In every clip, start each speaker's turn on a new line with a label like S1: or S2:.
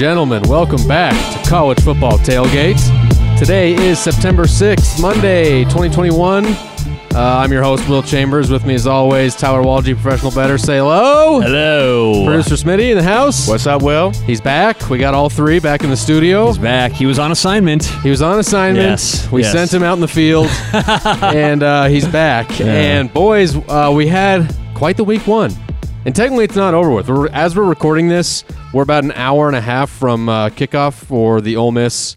S1: gentlemen, welcome back to College Football Tailgate. Today is September 6th, Monday, 2021. Uh, I'm your host, Will Chambers. With me, as always, Tyler Walgie, professional better. Say hello.
S2: Hello.
S1: Producer Smitty in the house.
S3: What's up, Will?
S1: He's back. We got all three back in the studio.
S2: He's back. He was on assignment.
S1: He was on assignment.
S2: Yes,
S1: We
S2: yes.
S1: sent him out in the field, and uh, he's back. And boys, uh, we had quite the week one. And technically, it's not over with. We're, as we're recording this, we're about an hour and a half from uh, kickoff for the Ole Miss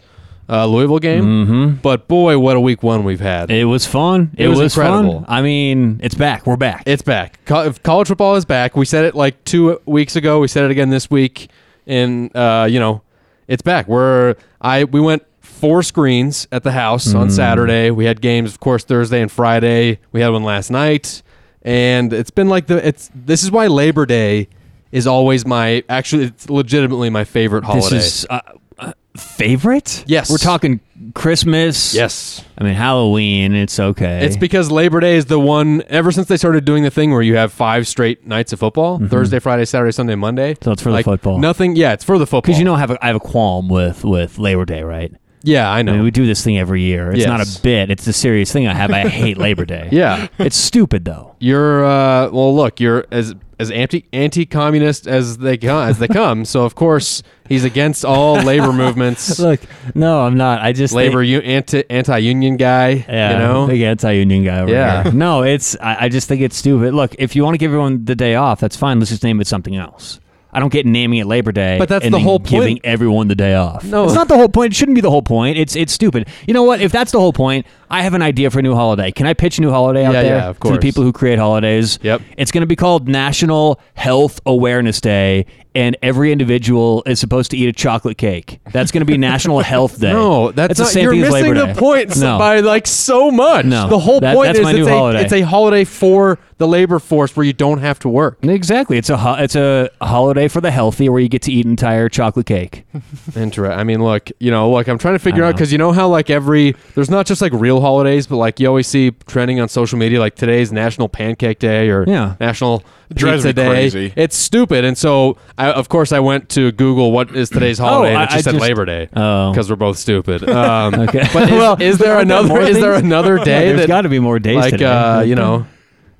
S1: uh, Louisville game. Mm-hmm. But boy, what a week one we've had.
S2: It was fun.
S1: It was incredible.
S2: fun. I mean, it's back. We're back.
S1: It's back. Co- college football is back. We said it like two weeks ago. We said it again this week, and uh, you know, it's back. We're I we went four screens at the house on Saturday. We had games, of course, Thursday and Friday. We had one last night, and it's been like the it's. This is why Labor Day is always my actually it's legitimately my favorite holiday.
S2: This is uh, uh, favorite.
S1: Yes.
S2: We're talking Christmas.
S1: yes.
S2: I mean Halloween. It's okay.
S1: It's because Labor Day is the one ever since they started doing the thing where you have five straight nights of football Thursday, Friday, Saturday, Sunday, Monday.
S2: Mm-hmm. So it's for the football.
S1: Nothing. Yeah, it's for the football.
S2: because you know I have a, I have a qualm with with Labor Day, right?
S1: Yeah, I know.
S2: I mean, we do this thing every year. It's not a bit. It's a serious thing I have. I hate Labor Day.
S1: yeah,
S2: It's stupid though.
S1: you're. Uh, well, look, you're as as anti anti communist as they come as they come. So of course he's against all labor movements.
S2: Look, no, I'm not. I just
S1: labor
S2: think-
S1: u- anti anti union guy.
S2: Yeah,
S1: you know.
S2: big anti-union guy over
S1: Yeah.
S2: here. No, it's I, I just think it's stupid. Look, if you want to give everyone the day off, that's fine. Let's just name it something else. I don't get naming it Labor Day,
S1: But that's
S2: and
S1: the whole
S2: Giving everyone the day off.
S1: No.
S2: it's not the whole point. It shouldn't be the whole point. It's it's stupid. You know what? If that's the whole point, I have an idea for a new holiday. Can I pitch a new holiday out
S1: Yeah,
S2: there
S1: yeah, of
S2: to the people who create holidays?
S1: Yep.
S2: It's going to be called National Health Awareness Day, and every individual is supposed to eat a chocolate cake. That's going to be National Health Day.
S1: No, that's
S2: It's the
S1: not.
S2: same
S1: you're
S2: thing as
S1: missing the point
S2: No.
S1: by like so much.
S2: No.
S1: the whole
S2: That-
S1: point is it's a,
S2: holiday.
S1: it's a holiday for the labor force where you don't have to work.
S2: Exactly. It's a ho- it's a holiday for the healthy where you get to eat entire chocolate cake.
S1: Interesting. I mean, look, you know, look, I'm trying to figure out because you know how like every there's not just like real holidays, but like you always see trending on social media, like today's National Pancake Day or
S2: Yeah.
S1: National
S3: drives
S1: Pizza
S3: me
S1: Day.
S3: crazy.
S1: It's stupid, and so I, of course I went to Google what is today's holiday, and
S2: I-
S1: it just
S2: I
S1: said
S2: just-
S1: Labor Day
S2: Oh.
S1: because we're both stupid. Um,
S2: Okay.
S1: But is,
S2: Well,
S1: is there another?
S2: more
S1: Is there
S2: things?
S1: another
S2: Yeah,
S1: day
S2: there's
S1: that
S2: got to be more days
S1: like
S2: today.
S1: uh, you know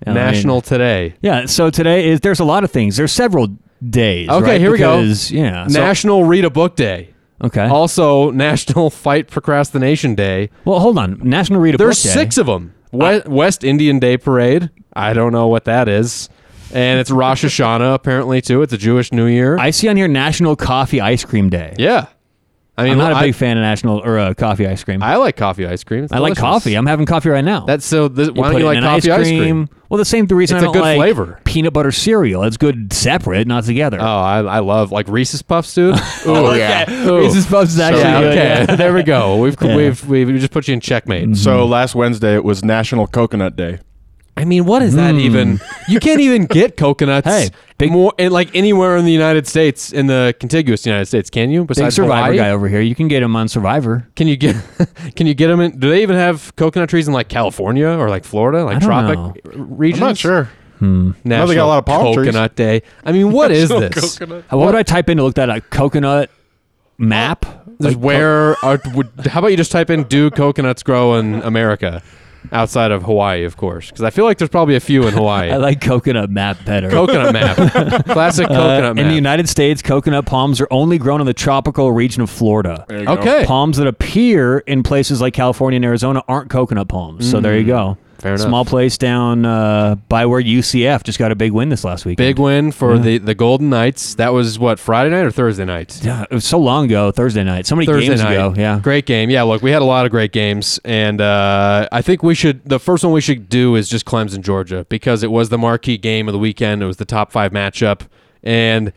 S2: I mean-
S1: National Today?
S2: Yeah. So today is there's a lot of things. There's several days.
S1: Okay,
S2: right?
S1: here we go.
S2: Because, Yeah. so-
S1: National Read a Book Day.
S2: Okay.
S1: Also, National Fight Procrastination Day.
S2: well, hold on. National Read a
S1: There's
S2: Book Day.
S1: six of them. West, West Indian Day Parade. I don't know what that is. And it's Rosh Hashanah apparently too. It's a Jewish New Year.
S2: I see on here National Coffee Ice Cream Day.
S1: yeah. I mean,
S2: I'm not a
S1: I,
S2: big fan of national or uh, coffee ice cream. I,
S1: I like coffee ice cream. It's
S2: like
S1: delicious.
S2: coffee. I'm having coffee right now.
S1: That's so. This, why don't you like
S2: in an
S1: coffee ice cream?
S2: Well, the same the reason
S1: It's
S2: I
S1: a
S2: don't
S1: good
S2: like
S1: flavor.
S2: peanut butter cereal. It's good separate, not together.
S1: Oh, I, I love like Reese's Puffs, dude.
S3: Oh, yeah.
S1: Ooh.
S2: Reese's Puffs is actually
S1: yeah,
S2: good,
S1: okay.
S2: yeah.
S1: there we go. We've,
S2: Yeah.
S1: we've we've just put you in checkmate.
S3: So last Wednesday it was National Coconut Day.
S1: I mean, what is that hmm. even? You can't even get coconuts.
S2: Hey, big-
S1: more in, like anywhere in the United States, in the contiguous United States, can you?
S2: Big
S1: Besides
S2: Survivor
S1: Hawaii?
S2: guy over here. You can get him on Survivor.
S1: Can you get? Can you get them in? Do they even have coconut trees in like California or like Florida, like tropic
S2: know.
S1: r- regions?
S3: I'm not sure. Hmm.
S1: National
S3: know they got a lot of palm trees.
S1: coconut day. I mean, what is
S3: National
S1: this?
S3: Coconut.
S2: Uh, What would I type in to look that up? Coconut map?
S1: There's where are, would, how about you just type in do coconuts grow in America outside of Hawaii, of course, because I feel like there's probably a few in Hawaii.
S2: I like coconut map better.
S1: coconut map, classic
S2: Uh,
S1: coconut
S2: in the United States, coconut palms are only grown in the tropical region of Florida.
S3: There you go.
S1: okay,
S2: Palms that appear in places like California and Arizona aren't coconut palms. So there you go.
S1: Fair enough.
S2: Small place down uh, by where UCF just got a big win this last week.
S1: big win for
S2: Yeah.
S1: the the Golden Knights. That was what Friday night or Thursday night.
S2: Yeah, it was so long ago. Thursday night. So many
S1: Thursday
S2: games
S1: night.
S2: ago. Yeah.
S1: Great game. Yeah, look, we had a lot of great games. And uh, I think we should, the first one we should do is just Clemson, Georgia, because it was the marquee game of the weekend. It was the top five matchup. And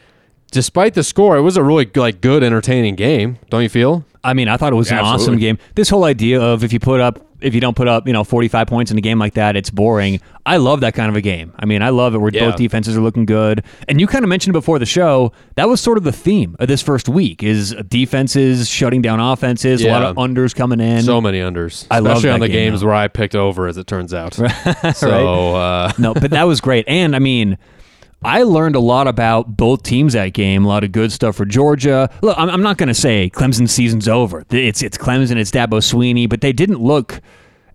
S1: despite the score, it was a really like good, entertaining game. Don't you feel?
S2: I mean, I thought it was an awesome game. This whole idea of if you put up, if you don't put up, you know, 45 points in a game like that, it's boring. I love that kind of a game. I mean, I love it where
S1: Yeah.
S2: both defenses are looking good. And you kind of mentioned before the show, that was sort of the theme of this first week is defenses shutting down offenses, a lot of unders coming in.
S1: so many unders,
S2: I love
S1: especially on the
S2: game,
S1: games where I picked over, as it turns out. so uh,
S2: no, but that was great. And I mean, I learned a lot about both teams that game. A lot of good stuff for Georgia. Look, I'm, I'm not going to say Clemson's season's over. It's it's Clemson, it's Dabo Swinney, but they didn't look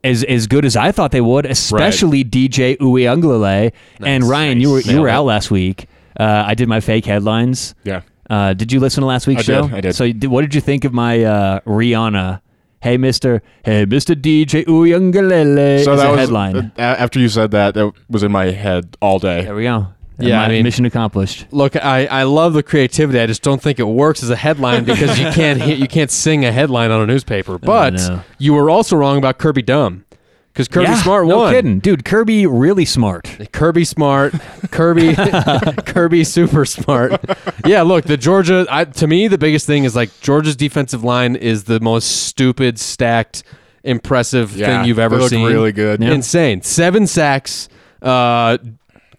S2: as as good as I thought they would, especially DJ Uiagalelei. And Ryan, you were you were out last week. Uh, I did my fake headlines.
S3: Yeah.
S2: Uh, did you listen to last week's
S3: I
S2: show?
S3: did, I did.
S2: So, did, what did you think of my uh, Rihanna? Hey, Mister. Hey, Mister DJ Uiagalelei.
S3: So that
S2: a
S3: was
S2: headline.
S3: uh, after you said that, that was in my head all day.
S2: there we go.
S1: Yeah,
S2: My
S1: I mean-
S2: mission accomplished.
S1: Look, I, I love the creativity. I just don't think it works as a headline because you can't hit, you can't sing a headline on a newspaper. But
S2: no.
S1: you were also wrong about Kirby Dumb because Kirby
S2: yeah,
S1: Smart
S2: no kidding, dude. Kirby really smart.
S1: Kirby Smart, Kirby, Kirby super smart. Yeah, look, the Georgia. I, to me, the biggest thing is like Georgia's defensive line is the most stupid, stacked, impressive
S3: Yeah,
S1: thing you've
S3: they
S1: ever
S3: look
S1: seen.
S3: really good.
S2: Yeah.
S1: Insane. Seven sacks. Uh,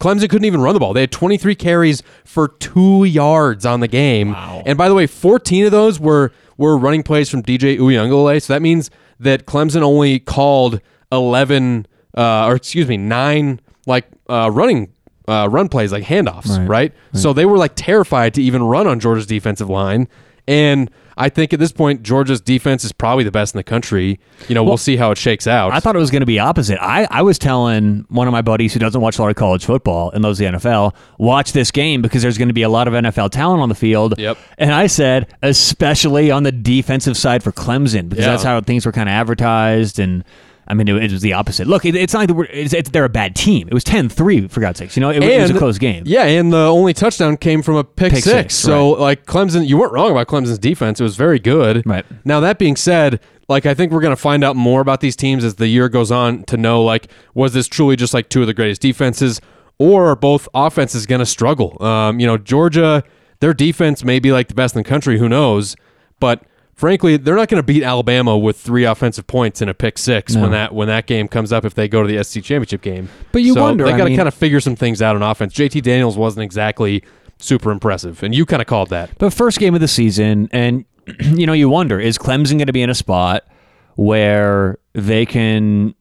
S1: Clemson couldn't even run the ball. They had 23 carries for two yards on the game. And by the way, 14 of those were were running plays from DJ Uiagalelei. So that means that Clemson only called 11, uh, or excuse me, nine like uh, running uh, run plays, like handoffs,
S2: Right.
S1: right? So they were like terrified to even run on Georgia's defensive line. And I think at this point, Georgia's defense is probably the best in the country. You know, we'll see how it shakes out.
S2: I thought it was going to be opposite. I, I was telling one of my buddies who doesn't watch a lot of college football and loves the NFL, watch this game because there's going to be a lot of NFL talent on the field.
S1: Yep.
S2: And I said, especially on the defensive side for Clemson, because
S1: Yeah.
S2: that's how things were kind of advertised. And I mean, it, it was the opposite. Look, it, it's not like the, it's, it's, they're a bad team. It was 10 3, for God's sakes. You know, it, it was a close game.
S1: Yeah, and the only touchdown came from a pick,
S2: Pick
S1: six.
S2: six,
S1: So like Clemson, you weren't wrong about Clemson's defense. It was very good.
S2: Right.
S1: Now that being said, like I think we're gonna find out more about these teams as the year goes on to know like was this truly just like two of the greatest defenses, or are both offenses gonna struggle? Um, you know, Georgia, their defense may be like the best in the country. Who knows? But frankly, they're not going to beat Alabama with three offensive points in a pick six when that when that game comes up if they go to the SEC championship game.
S2: But you
S1: So
S2: wonder,
S1: They got to kind of figure some things out on offense. JT Daniels wasn't exactly super impressive, and you kind of called that.
S2: But first game of the season, and you know, you wonder is Clemson going to be in a spot where they can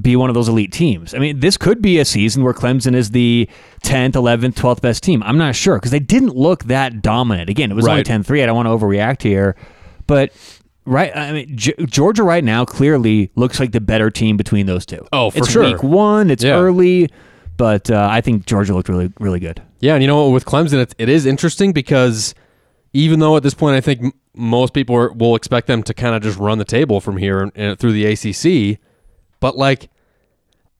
S2: be one of those elite teams? I mean, this could be a season where Clemson is the 10th, 11th, 12th best team. I'm not sure because they didn't look that dominant. Again, it was only
S1: Right.
S2: 10 3. I don't want to overreact here. But. Right, I mean, G- Georgia right now clearly looks like the better team between those two.
S1: Oh, for
S2: it's
S1: sure.
S2: Week one, it's
S1: Yeah.
S2: early, but uh, I think Georgia looked really, really good.
S1: Yeah, and you know what? With Clemson, it, it is interesting because even though at this point I think m- most people are, will expect them to kind of just run the table from here and, and through the ACC, but like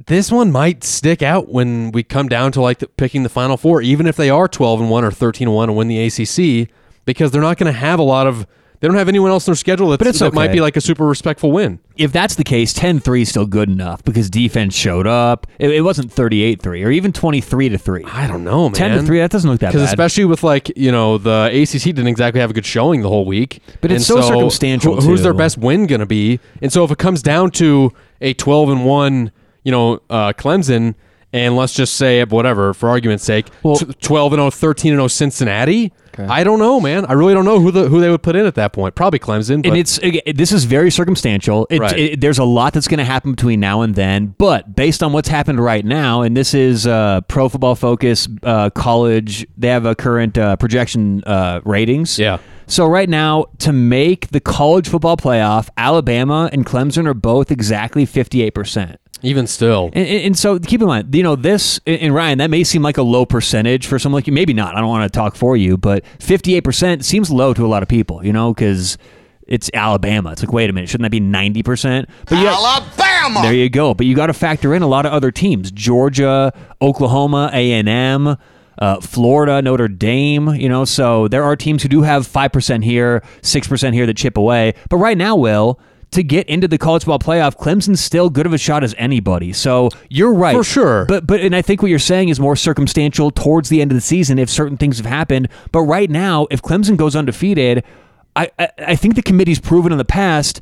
S1: this one might stick out when we come down to like the, picking the final four, even if they are twelve and one or thirteen and one and win the ACC, because they're not going to have a lot of. They don't have anyone else in their schedule that's,
S2: But it's
S1: that might be like a super respectful win.
S2: if that's the case, 10-3 is still good enough because defense showed up. It, it wasn't 38-3 or even 23 to 3.
S1: I don't know, man.
S2: 10 to 3, that doesn't look that bad.
S1: Because especially with like you know the ACC didn't exactly have a good showing the whole week,
S2: But it's
S1: And
S2: so circumstantial,
S1: who- who's their best win going to be? And so if it comes down to a twelve and one, you know, uh, Clemson, and let's just say whatever for argument's sake,
S2: Well-
S1: t- twelve and 0, 13 and 0 Cincinnati. I don't know, man. I really don't know who the who they would put in at that point. Probably Clemson. But
S2: and it's this is very circumstantial. It,
S1: Right.
S2: it- there's a lot that's going to happen between now and then, but based on what's happened right now, and this is uh, Pro Football Focus uh, college. They have a current uh, projection uh, ratings.
S1: Yeah.
S2: So right now, to make the college football playoff, Alabama and Clemson are both exactly 58 percent.
S1: Even still,
S2: And, and and so keep in mind, you know, this, and Ryan, that may seem like a low percentage for someone like you. Maybe not. I don't want to talk for you, but 58% seems low to a lot of people, you know, because it's Alabama. It's like, wait a minute, shouldn't that be 90%? But you
S4: Alabama!
S2: there you go. But you got to factor in a lot of other teams: Georgia, Oklahoma, A and M, uh, Florida, Notre Dame. You know, so there are teams who do have five percent here, six percent here that chip away. But right now, Will. To get into the college football playoff, Clemson's still good of a shot as anybody. So you're right,
S1: For sure.
S2: But but and I think what you're saying is more circumstantial towards the end of the season if certain things have happened. But right now, if Clemson goes undefeated, I I, I think the committee's proven in the past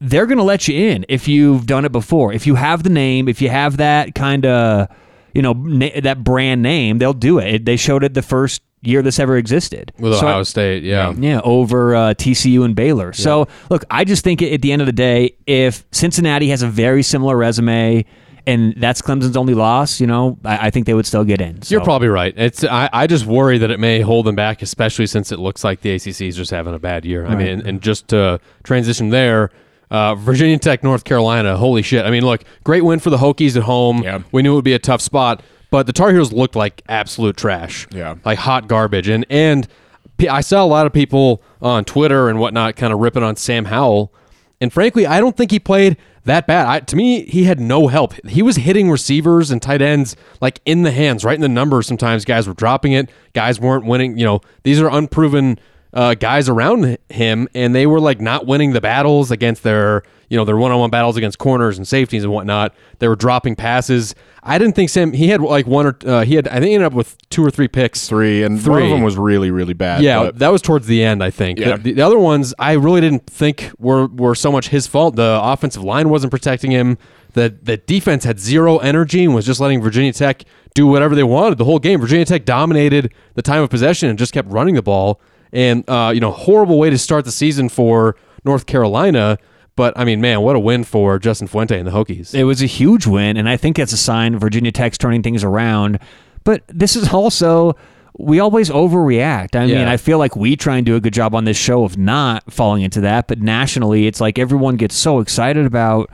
S2: they're going to let you in if you've done it before. If you have the name, if you have that kind of, you know, na- that brand name, they'll do it. They showed it the first year this ever existed.
S1: with
S2: So-
S1: Ohio State, yeah.
S2: yeah, over uh, TCU and Baylor. So, look, I just think at the end of the day, if Cincinnati has a very similar resume and that's Clemson's only loss, you know, I, I think they would still get in. So.
S1: You're probably right. It's I, I just worry that it may hold them back, especially since it looks like the ACC is just having a bad year. I mean, and, and just to transition there, uh, Virginia Tech, North Carolina. Holy shit! I mean, look, great win for the Hokies at home.
S3: Yeah.
S1: We knew it would be a tough spot, but the Tar Heels looked like absolute trash.
S3: Yeah.
S1: like hot garbage. And and I saw a lot of people on Twitter and whatnot kind of ripping on Sam Howell. And frankly, I don't think he played that bad. I, to me, he had no help. He was hitting receivers and tight ends like in the hands, right in the numbers. Sometimes guys were dropping it. Guys weren't winning. You know, these are unproven uh, guys around him, and they were like not winning the battles against their, you know, their one-on-one battles against corners and safeties and whatnot. They were dropping passes. I didn't think Sam. He had like one or uh, he had. I think he ended up with two or three picks.
S3: Three, and one
S1: Three.
S3: of them was really, really bad.
S1: Yeah,
S3: but-
S1: that was towards the end, I think.
S3: Yeah.
S1: The, the other ones, I really didn't think were were so much his fault. The offensive line wasn't protecting him. The the defense had zero energy and was just letting Virginia Tech do whatever they wanted the whole game. Virginia Tech dominated the time of possession and just kept running the ball. And uh, you know, horrible way to start the season for North Carolina. But I mean, man, what a win for Justin Fuente and the Hokies.
S2: It was a huge win, and I think that's a sign Virginia Tech's turning things around. But this is also we always overreact. I mean, I feel like we try and do a good job on this show of not falling into that, but nationally, it's like everyone gets so excited about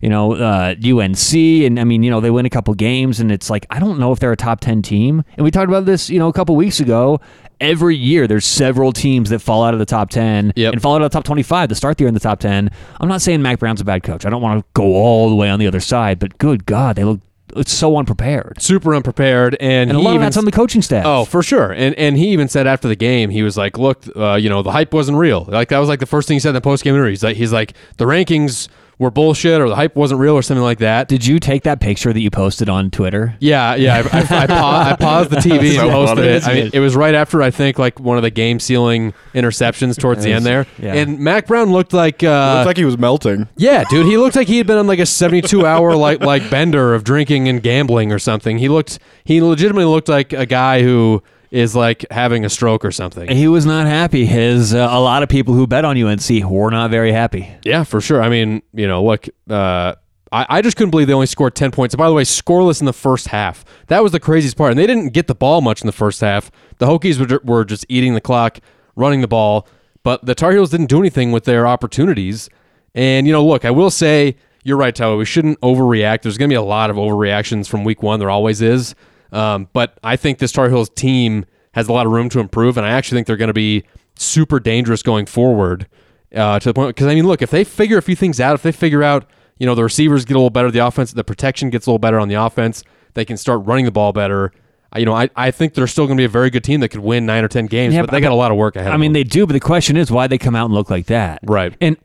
S2: you know uh, UNC, and I mean, you know, they win a couple games, and it's like I don't know if they're a top ten team. And we talked about this, you know, a couple weeks ago. Every year, there's several teams that fall out of the top ten
S1: Yep.
S2: and fall out of the top 25 to start the year in the top 10. I'm not saying Mack Brown's a bad coach. I don't want to go all the way on the other side, but good God, they look it's so unprepared.
S1: Super unprepared, and,
S2: And a lot of
S1: even
S2: that's on the coaching staff.
S1: Oh, for sure. And and he even said after the game, he was like, "Look, uh, you know, the hype wasn't real." Like that was like the first thing he said in the post game interview. He's like, he's like, the rankings were bullshit, or the hype wasn't real, or something like that.
S2: Did you take that picture that you posted on Twitter?
S1: Yeah, yeah. I, I, I, pa- I paused the TV
S3: So
S1: and posted
S3: funny.
S1: it. I mean, it was right after I think like one of the game sealing interceptions towards the end there.
S2: yeah.
S1: And Mack Brown looked like, uh,
S3: looked like he was melting.
S1: yeah, dude. He looked like he had been on like a seventy-two hour like like bender of drinking and gambling or something. He looked, he legitimately looked like a guy who is like having a stroke or something.
S2: He was not happy. His uh, a lot of people who bet on UNC were not very happy.
S1: Yeah, for sure. I mean, you know, look, uh, I, I just couldn't believe they only scored 10 points. By the way, scoreless in the first half. That was the craziest part. And they didn't get the ball much in the first half. The Hokies were, were just eating the clock, running the ball, but the Tar Heels didn't do anything with their opportunities. And, you know, look, I will say, you're right, Tyler. We shouldn't overreact. There's going to be a lot of overreactions from week one. There always is. Um, but I think this Tar Heels team has a lot of room to improve. And I actually think they're going to be super dangerous going forward uh, to the point because I mean, look, if they figure a few things out, if they figure out, you know, the receivers get a little better, the offense, the protection gets a little better on the offense, they can start running the ball better. I- You know, I, I think they're still going to be a very good team that could win nine or ten games,
S2: Yeah,
S1: but
S2: but-
S1: they got a lot of work ahead. Of them.
S2: I mean,
S1: them.
S2: they do, but the question is why they come out and look like that.
S1: Right.
S2: And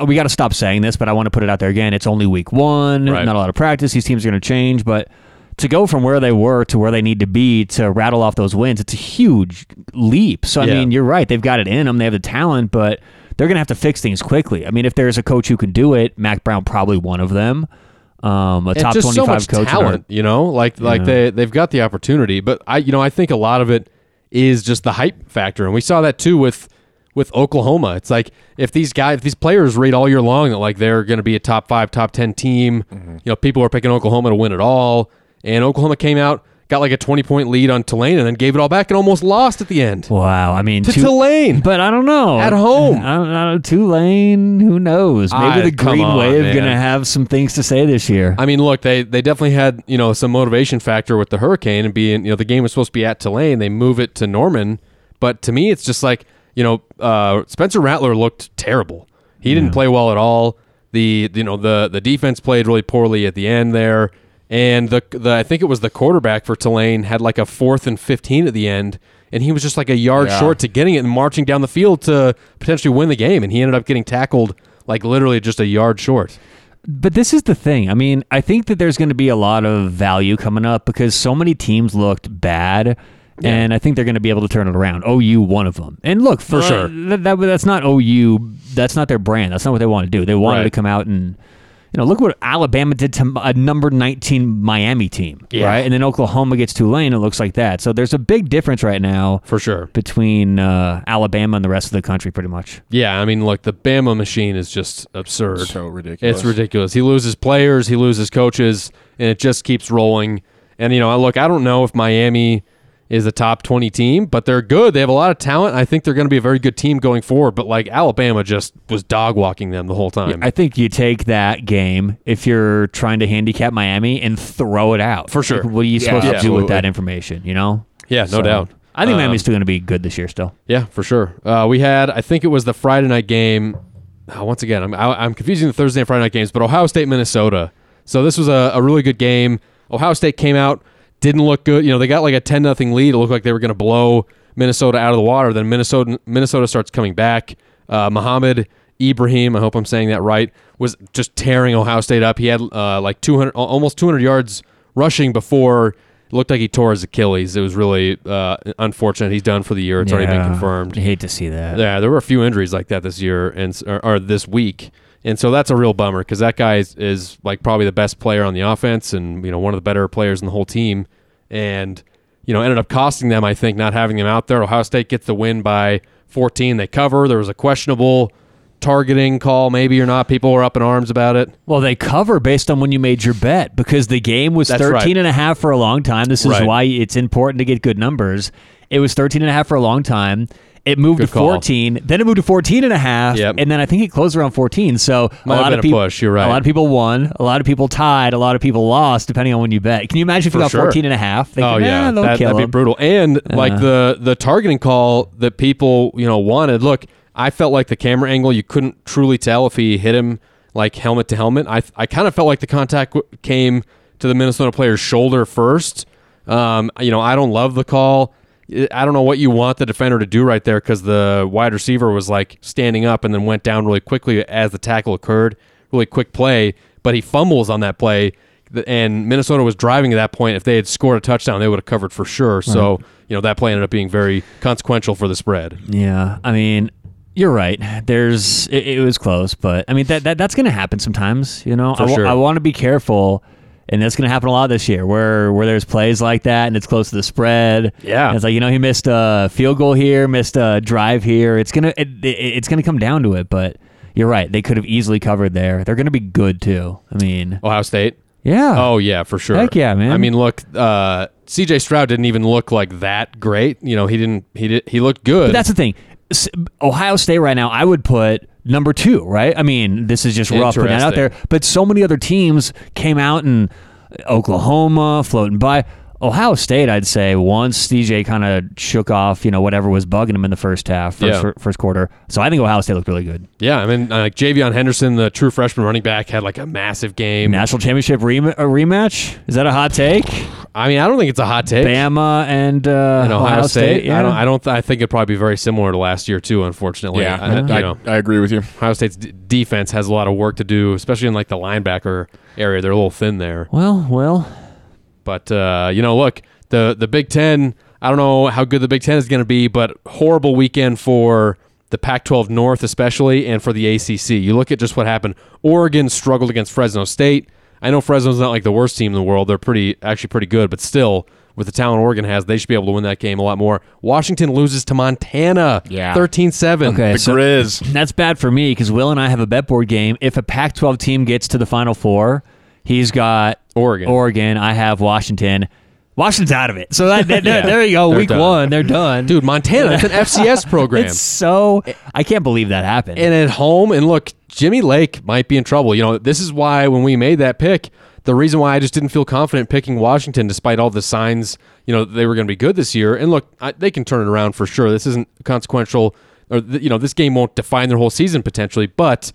S2: uh, we got to stop saying this, but I want to put it out there again. It's only week one,
S1: Right.
S2: not a lot of practice. These teams are going to change, but to go from where they were to where they need to be to rattle off those wins, it's a huge leap. So, I
S1: Yeah.
S2: mean, you're right. They've got it in them, they have the talent, but they're going to have to fix things quickly. I mean, if there's a coach who can do it, Mack Brown probably one of them. Um, a
S1: And
S2: top
S1: just so
S2: 25
S1: much
S2: coach. in our-
S1: talent, you know, like like
S2: Yeah.
S1: they they've got the opportunity, but I you know I think a lot of it is just the hype factor, and we saw that too with with Oklahoma. It's like if these guys, if these players read all year long that like they're going to be a top five, top ten team,
S2: Mm-hmm.
S1: you know, people are picking Oklahoma to win it all, and Oklahoma came out. Got like a twenty point lead on Tulane and then gave it all back and almost lost at the end
S2: Wow. I mean,
S1: to
S2: two-
S1: Tulane.
S2: But I don't know.
S1: At home.
S2: I don't know. Tulane, who knows? Maybe
S1: I-
S2: the Green
S1: on,
S2: Wave going to have some things to say this year.
S1: I mean, look, they they definitely had you know some motivation factor with the hurricane and being you know the game was supposed to be at Tulane, they move it to Norman, but to me it's just like you know uh, Spencer Rattler looked terrible. He didn't play well at all. The you know the the defense played really poorly at the end there, and the the I think it was the quarterback for Tulane had like a fourth and fifteen at the end. And he was just like a yard
S3: Yeah.
S1: short to getting it and marching down the field to potentially win the game. And he ended up getting tackled like literally just a yard short.
S2: But this is the thing. I mean, I think that there's going to be a lot of value coming up because so many teams looked bad. And I think they're going to be able to turn it around. OU, one of them. And look, for
S1: sure.
S2: that, that- that's not OU. That's not their brand. That's not what they want to do. They wanted
S1: Right.
S2: to come out and, you know, look what Alabama did to a number 19 Miami team,
S1: Yeah.
S2: right? And then Oklahoma gets Tulane. It looks like that. So there's a big difference right now
S1: for sure.
S2: between uh, Alabama and the rest of the country, pretty much.
S1: Yeah, I mean, look, the Bama machine is just absurd.
S3: So ridiculous.
S1: It's ridiculous. He loses players, he loses coaches, and it just keeps rolling. And you know, look, I don't know if Miami is a top 20 team, but they're good. They have a lot of talent. I think they're going to be a very good team going forward, but like Alabama just was dog walking them the whole time.
S2: I think you take that game if you're trying to handicap Miami and throw it out.
S1: For sure.
S2: Like, what are you
S3: Yeah,
S2: supposed to do with that information, you know?
S1: yeah, no
S2: So,
S1: doubt.
S2: I think
S1: Um,
S2: Miami's still going to be good this year still.
S1: Yeah, for sure. Uh, we had, I think it was the Friday night game. Uh, once again, I'm, I, I'm confusing the Thursday and Friday night games, but Ohio State, Minnesota. So this was a, a really good game. Ohio State came out, didn't look good. You know, they got like a 10 nothing lead. It looked like they were going to blow Minnesota out of the water. Then Minnesota Minnesota starts coming back. Uh, Mohamed Ibrahim, I hope I'm saying that right, was just tearing Ohio State up. He had uh, like 200, almost 200 yards rushing before it looked like he tore his Achilles. It was really uh, unfortunate. He's done for the year. It's already been confirmed.
S2: I hate to see that.
S1: Yeah, there were a few injuries like that this year and or, or this week, and so that's a real bummer because that guy is, is like probably the best player on the offense and you know one of the better players in the whole team, and you know ended up costing them. I think not having him out there. Ohio State gets the win by 14. They cover. There was a questionable targeting call, maybe or not. People were up in arms about it.
S2: Well, they cover based on when you made your bet because the game was
S1: That's
S2: 13
S1: right.
S2: and a half for a long time. This is
S1: Right.
S2: why it's important to get good numbers. It was 13 and a half for a long time. It moved
S1: Good
S2: to
S1: call.
S2: 14, then it moved to 14 and a half,
S1: Yep.
S2: and then I think it closed around 14. So
S1: Might
S2: a lot of people
S1: push, you're right.
S2: A lot of people won, a lot of people tied, a lot of people lost depending on when you bet. Can you imagine if you
S1: For
S2: got
S1: sure.
S2: 14 and a half? Thinking,
S1: oh yeah,
S2: "Eh,
S1: that, would be brutal. And like the the targeting call that people you know wanted. Look, I felt like the camera angle you couldn't truly tell if he hit him like helmet to helmet. I I kind of felt like the contact w- came to the Minnesota player's shoulder first. Um, you know, I don't love the call. I- don't know what you want the defender to do right there because the wide receiver was like standing up and then went down really quickly as the tackle occurred. Really quick play, but he fumbles on that play and Minnesota was driving at that point. If they had scored a touchdown, they would have covered for sure. So, you know, that play ended up being very consequential for the spread.
S2: Yeah, I mean, you're right. There's it, it was close, but I mean that, that that's going to happen sometimes. You know,
S1: For
S2: I,
S1: sure.
S2: I want to be careful, and that's going to happen a lot this year, where where there's plays like that and it's close to the spread.
S1: Yeah.
S2: It's like you know he missed a field goal here, missed a drive here. It's gonna it, it, it's gonna come down to it, but. You're right. They could have easily covered there. They're going to be good too. I mean,
S1: Ohio State.
S2: yeah.
S1: Oh yeah, for sure.
S2: Heck yeah, man.
S1: I mean, look, uh, C.J. Stroud didn't even look like that great. You know, he didn't. He did. He looked good.
S2: But that's the thing. Ohio State right now, I would put number two, right? I mean, this is just rough putting that out there. But so many other teams came out and Oklahoma floating by. Ohio State, I'd say, once DJ kind of shook off, you know, whatever was bugging him in the first half, first,
S1: Yeah.
S2: first quarter. So I think Ohio State looked really good.
S1: yeah. I mean, uh, like Javion Henderson, the true freshman running back, had like a massive game.
S2: National championship rem- a rematch? Is that a hot take?
S1: I mean, I don't think it's a hot take.
S2: Bama and, uh,
S1: And Ohio, State,
S2: yeah.
S1: I don't. I don't. Th- I think it'd probably be very similar to last year too. Unfortunately,
S3: Yeah,
S1: I,
S3: I,
S1: you
S3: I, I agree with you.
S1: Ohio State's d- defense has a lot of work to do, especially in like the linebacker area. They're a little thin there.
S2: well, well,
S1: But uh, you know, look, the the Big Ten. I don't know how good the Big Ten is going to be, but horrible weekend for the Pac-12 North, especially, and for the ACC. You look at just what happened. Oregon struggled against Fresno State. I know Fresno's not like the worst team in the world; they're pretty, actually pretty good. But still, with the talent Oregon has, they should be able to win that game a lot more. Washington loses to Montana,
S3: Yeah.
S1: 13-7.
S2: okay.
S3: The
S2: so-
S3: Grizz.
S2: That's bad for me because Will and I have a bet board game. If a Pac-12 team gets to the Final Four, he's got
S1: Oregon.
S2: Oregon. I have Washington. Washington's out of it. So that, that-
S1: Yeah,
S2: there you go.
S1: they're
S2: Week
S1: done.
S2: one, they're done.
S1: Dude, Montana, it's an FCS program.
S2: it's so I can't believe that happened.
S1: and at home and look jimmy lake might be in trouble you know this is why when we made that pick the reason why i just didn't feel confident picking washington despite all the signs you know they were going to be good this year and look I, they can turn it around for sure this isn't consequential or th- you know this game won't define their whole season potentially but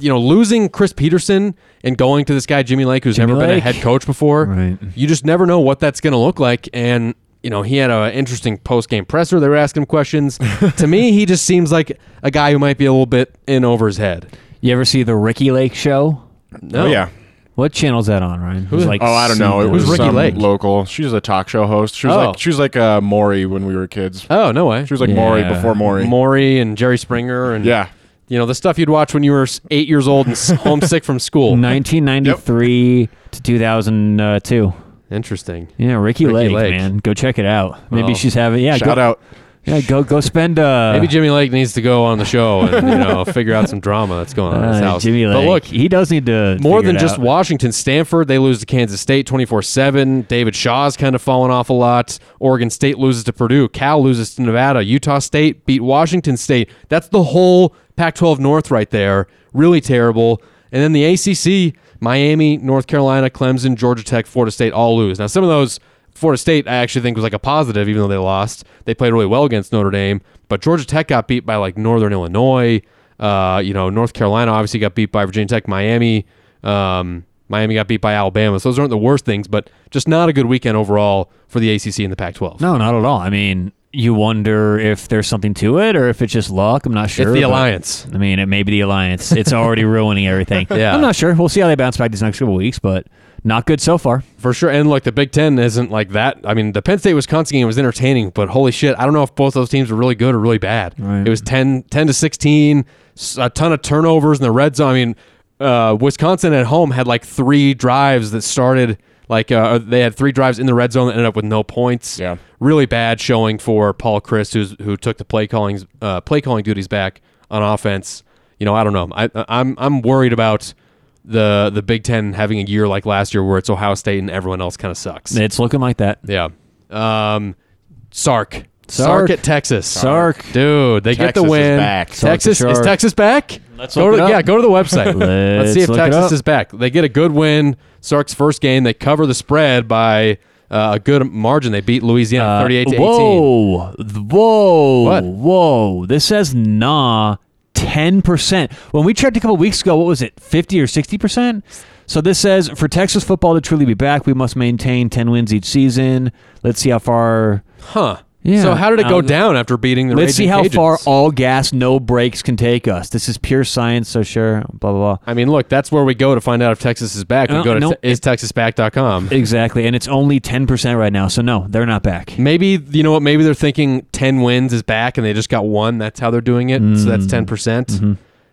S1: you know losing chris petersen and going to this guy jimmy lake who's
S2: Jimmy
S1: never been a head coach before
S2: Right.
S1: you just never know what that's going to look like and you know he had an interesting post-game presser they were asking him questions to me he just seems like a guy who might be a little bit in over his head
S2: you ever see the Ricki Lake show?
S1: no
S3: Oh yeah.
S2: What channel's that on, Ryan? Who's like?
S3: oh, I don't know. It was
S1: Ricki
S3: some
S1: Lake?
S3: local. She was a talk show host. She was
S1: Oh.
S3: like she was like uh, Maury when we were kids.
S1: oh no way
S3: She was like Maury before Maury.
S1: Maury and Jerry Springer and
S3: yeah.
S1: You know, the stuff you'd watch when you were eight years old and homesick from school.
S2: 1993 to 2002.
S1: Interesting.
S2: Yeah, Ricki,
S1: Ricki
S2: Lake,
S1: Lake.
S2: man, go check it out. Maybe
S1: Oh.
S2: she's having yeah.
S3: Shout
S2: go,
S3: out.
S2: Yeah, go go spend. Uh,
S1: Maybe Jimmy Lake needs to go on the show and you know figure out some drama that's going on in his
S2: uh,
S1: house.
S2: Jimmy Lake.
S1: But look,
S2: he does need to
S1: more than just
S2: out.
S1: Washington, Stanford, they lose to Kansas State 24-7. David Shaw's kind of fallen off a lot. Oregon State loses to Purdue. Cal loses to Nevada. Utah State beat Washington State. That's the whole Pac-12 North right there. Really terrible. And then the ACC, Miami, North Carolina, Clemson, Georgia Tech, Florida State all lose. Now some of those Florida State I actually think was like a positive even though they lost. They played really well against Notre Dame, but Georgia Tech got beat by like Northern Illinois. Uh, you know, North Carolina obviously got beat by Virginia Tech, Miami. Um, Miami got beat by Alabama. So those aren't the worst things, but just not a good weekend overall for the ACC and the Pac-12.
S2: No, not at all. I mean, you wonder if there's something to it or if it's just luck. I'm not sure.
S1: it's the alliance.
S2: I mean, it may be the alliance. It's already ruining everything.
S1: Yeah.
S2: I'm not sure. We'll see how they bounce back these next couple weeks, but not good so far.
S1: For sure. And look, the Big Ten isn't like that. I mean, the Penn State Wisconsin game was entertaining, but holy shit, I don't know if both those teams were really good or really bad.
S2: Right.
S1: It was 10, 10 to 16, a ton of turnovers in the red zone. I mean, uh, Wisconsin at home had like three drives that started like uh, they had three drives in the red zone that ended up with no points.
S3: Yeah.
S1: Really bad showing for Paul Chryst, who's who took the play calling uh, play calling duties back on offense. You know, I don't know. I, I'm I'm worried about the the Big Ten having a year like last year where it's Ohio State and everyone else kind of sucks.
S2: It's looking like that.
S1: Yeah. Um, Sark.
S2: Sark.
S1: Sark at Texas.
S2: Sark.
S1: Dude, they get the
S3: Texas is
S1: win.
S3: back.
S1: Texas
S2: the
S1: is Texas back?
S2: Let's
S1: go
S2: look
S1: to
S2: it up.
S1: yeah, go to the website. Let's see if
S2: Let's look it
S1: Texas is back. They get a good win. Sark's first game. They cover the spread by uh, a good margin. They beat Louisiana
S2: Uh,
S1: 38 to 18.
S2: whoa, whoa,
S1: What?
S2: whoa! This says nah, ten percent. When we checked a couple weeks ago, what was it, fifty or sixty percent? So this says for Texas football to truly be back, we must maintain ten wins each season. Let's see how far.
S1: Huh.
S2: Yeah.
S1: So how did it go
S2: Um,
S1: down after beating the
S2: Let's see how
S1: Cajuns?
S2: far all gas, no brakes can take us. This is pure science, so sure. Blah blah blah.
S1: I mean, look, that's where we go to find out if Texas is back. We
S2: Uh,
S1: go to
S2: no,
S1: te- istexasback.com.
S2: Exactly, and it's only ten percent right now. So no, they're not back.
S1: Maybe you know what? Maybe they're thinking ten wins is back, and they just got one. That's how they're doing it. So that's ten percent.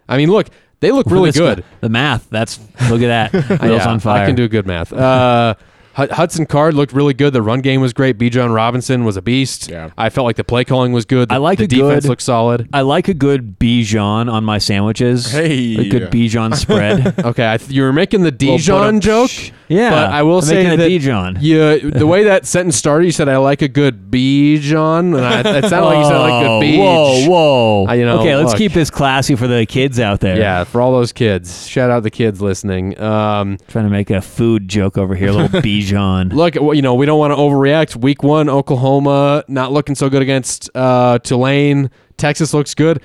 S1: I mean, look, they look really good.
S2: The math. That's look at that. Wheels
S1: Yeah,
S2: on fire.
S1: I can do good math. Uh, Hud- Hudson Card looked really good. The run game was great. Bijan Robinson was a beast.
S3: Yeah.
S1: I felt like the play calling was good. The,
S2: I like
S1: the
S2: a
S1: defense
S2: good-
S1: looked solid.
S2: I like a good Bijan on my sandwiches.
S3: Hey.
S2: a good Bijan spread.
S1: Okay, I th- you were making the
S2: Little
S1: Dijon
S2: bit
S1: joke.
S2: Yeah,
S1: but I will
S2: I'm
S1: say
S2: making a
S1: that
S2: Dijon.
S1: you, the way that sentence started, you said I like a good Bijan, and I, it sounded like you said I like a
S2: Whoa,
S1: beach.
S2: Whoa, whoa.
S1: Uh, you know,
S2: okay, let's
S1: look.
S2: keep this classy for the kids out there.
S1: Yeah, for all those kids. Shout out the kids listening. Um,
S2: Trying to make a food joke over here, a little Bijan.
S1: look, well, you know, we don't want to overreact. Week one, Oklahoma not looking so good against uh, Tulane. Texas looks good.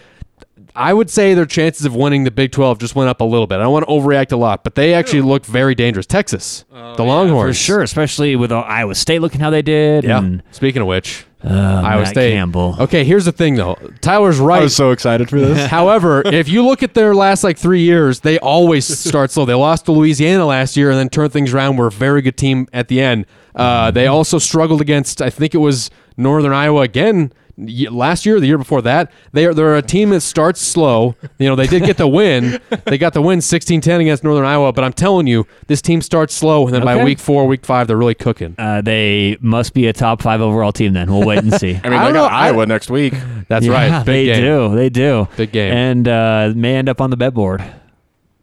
S1: I would say their chances of winning the Big 12 just went up a little bit. I don't want to overreact a lot, but they actually look very dangerous. Texas, the Longhorns.
S2: For sure, especially with Iowa State looking how they did.
S1: Yeah.
S2: And,
S1: Speaking of which,
S2: uh,
S1: Iowa
S2: Matt
S1: State.
S2: Campbell.
S1: Okay, here's the thing, though. Tyler's right.
S3: I was so excited for this.
S1: However, if you look at their last like three years, they always start slow. They lost to Louisiana last year and then turned things around. Were a very good team at the end. Uh, they also struggled against, I think it was Northern Iowa again y- last year, the year before that. They are they're a team that starts slow. You know, they did get the win. They got the win 16-10 against Northern Iowa. But I'm telling you, this team starts slow, and then by week four, week five, they're really cooking.
S2: Uh, they must be a top five overall team then. We'll wait and see.
S3: I mean,
S1: I
S3: they
S1: don't
S3: got
S1: know, I-
S3: Iowa next week.
S1: That's
S2: Yeah,
S1: right. Big
S2: they
S1: game.
S2: do. They do.
S1: Big game.
S2: And uh, may end up on the bet board.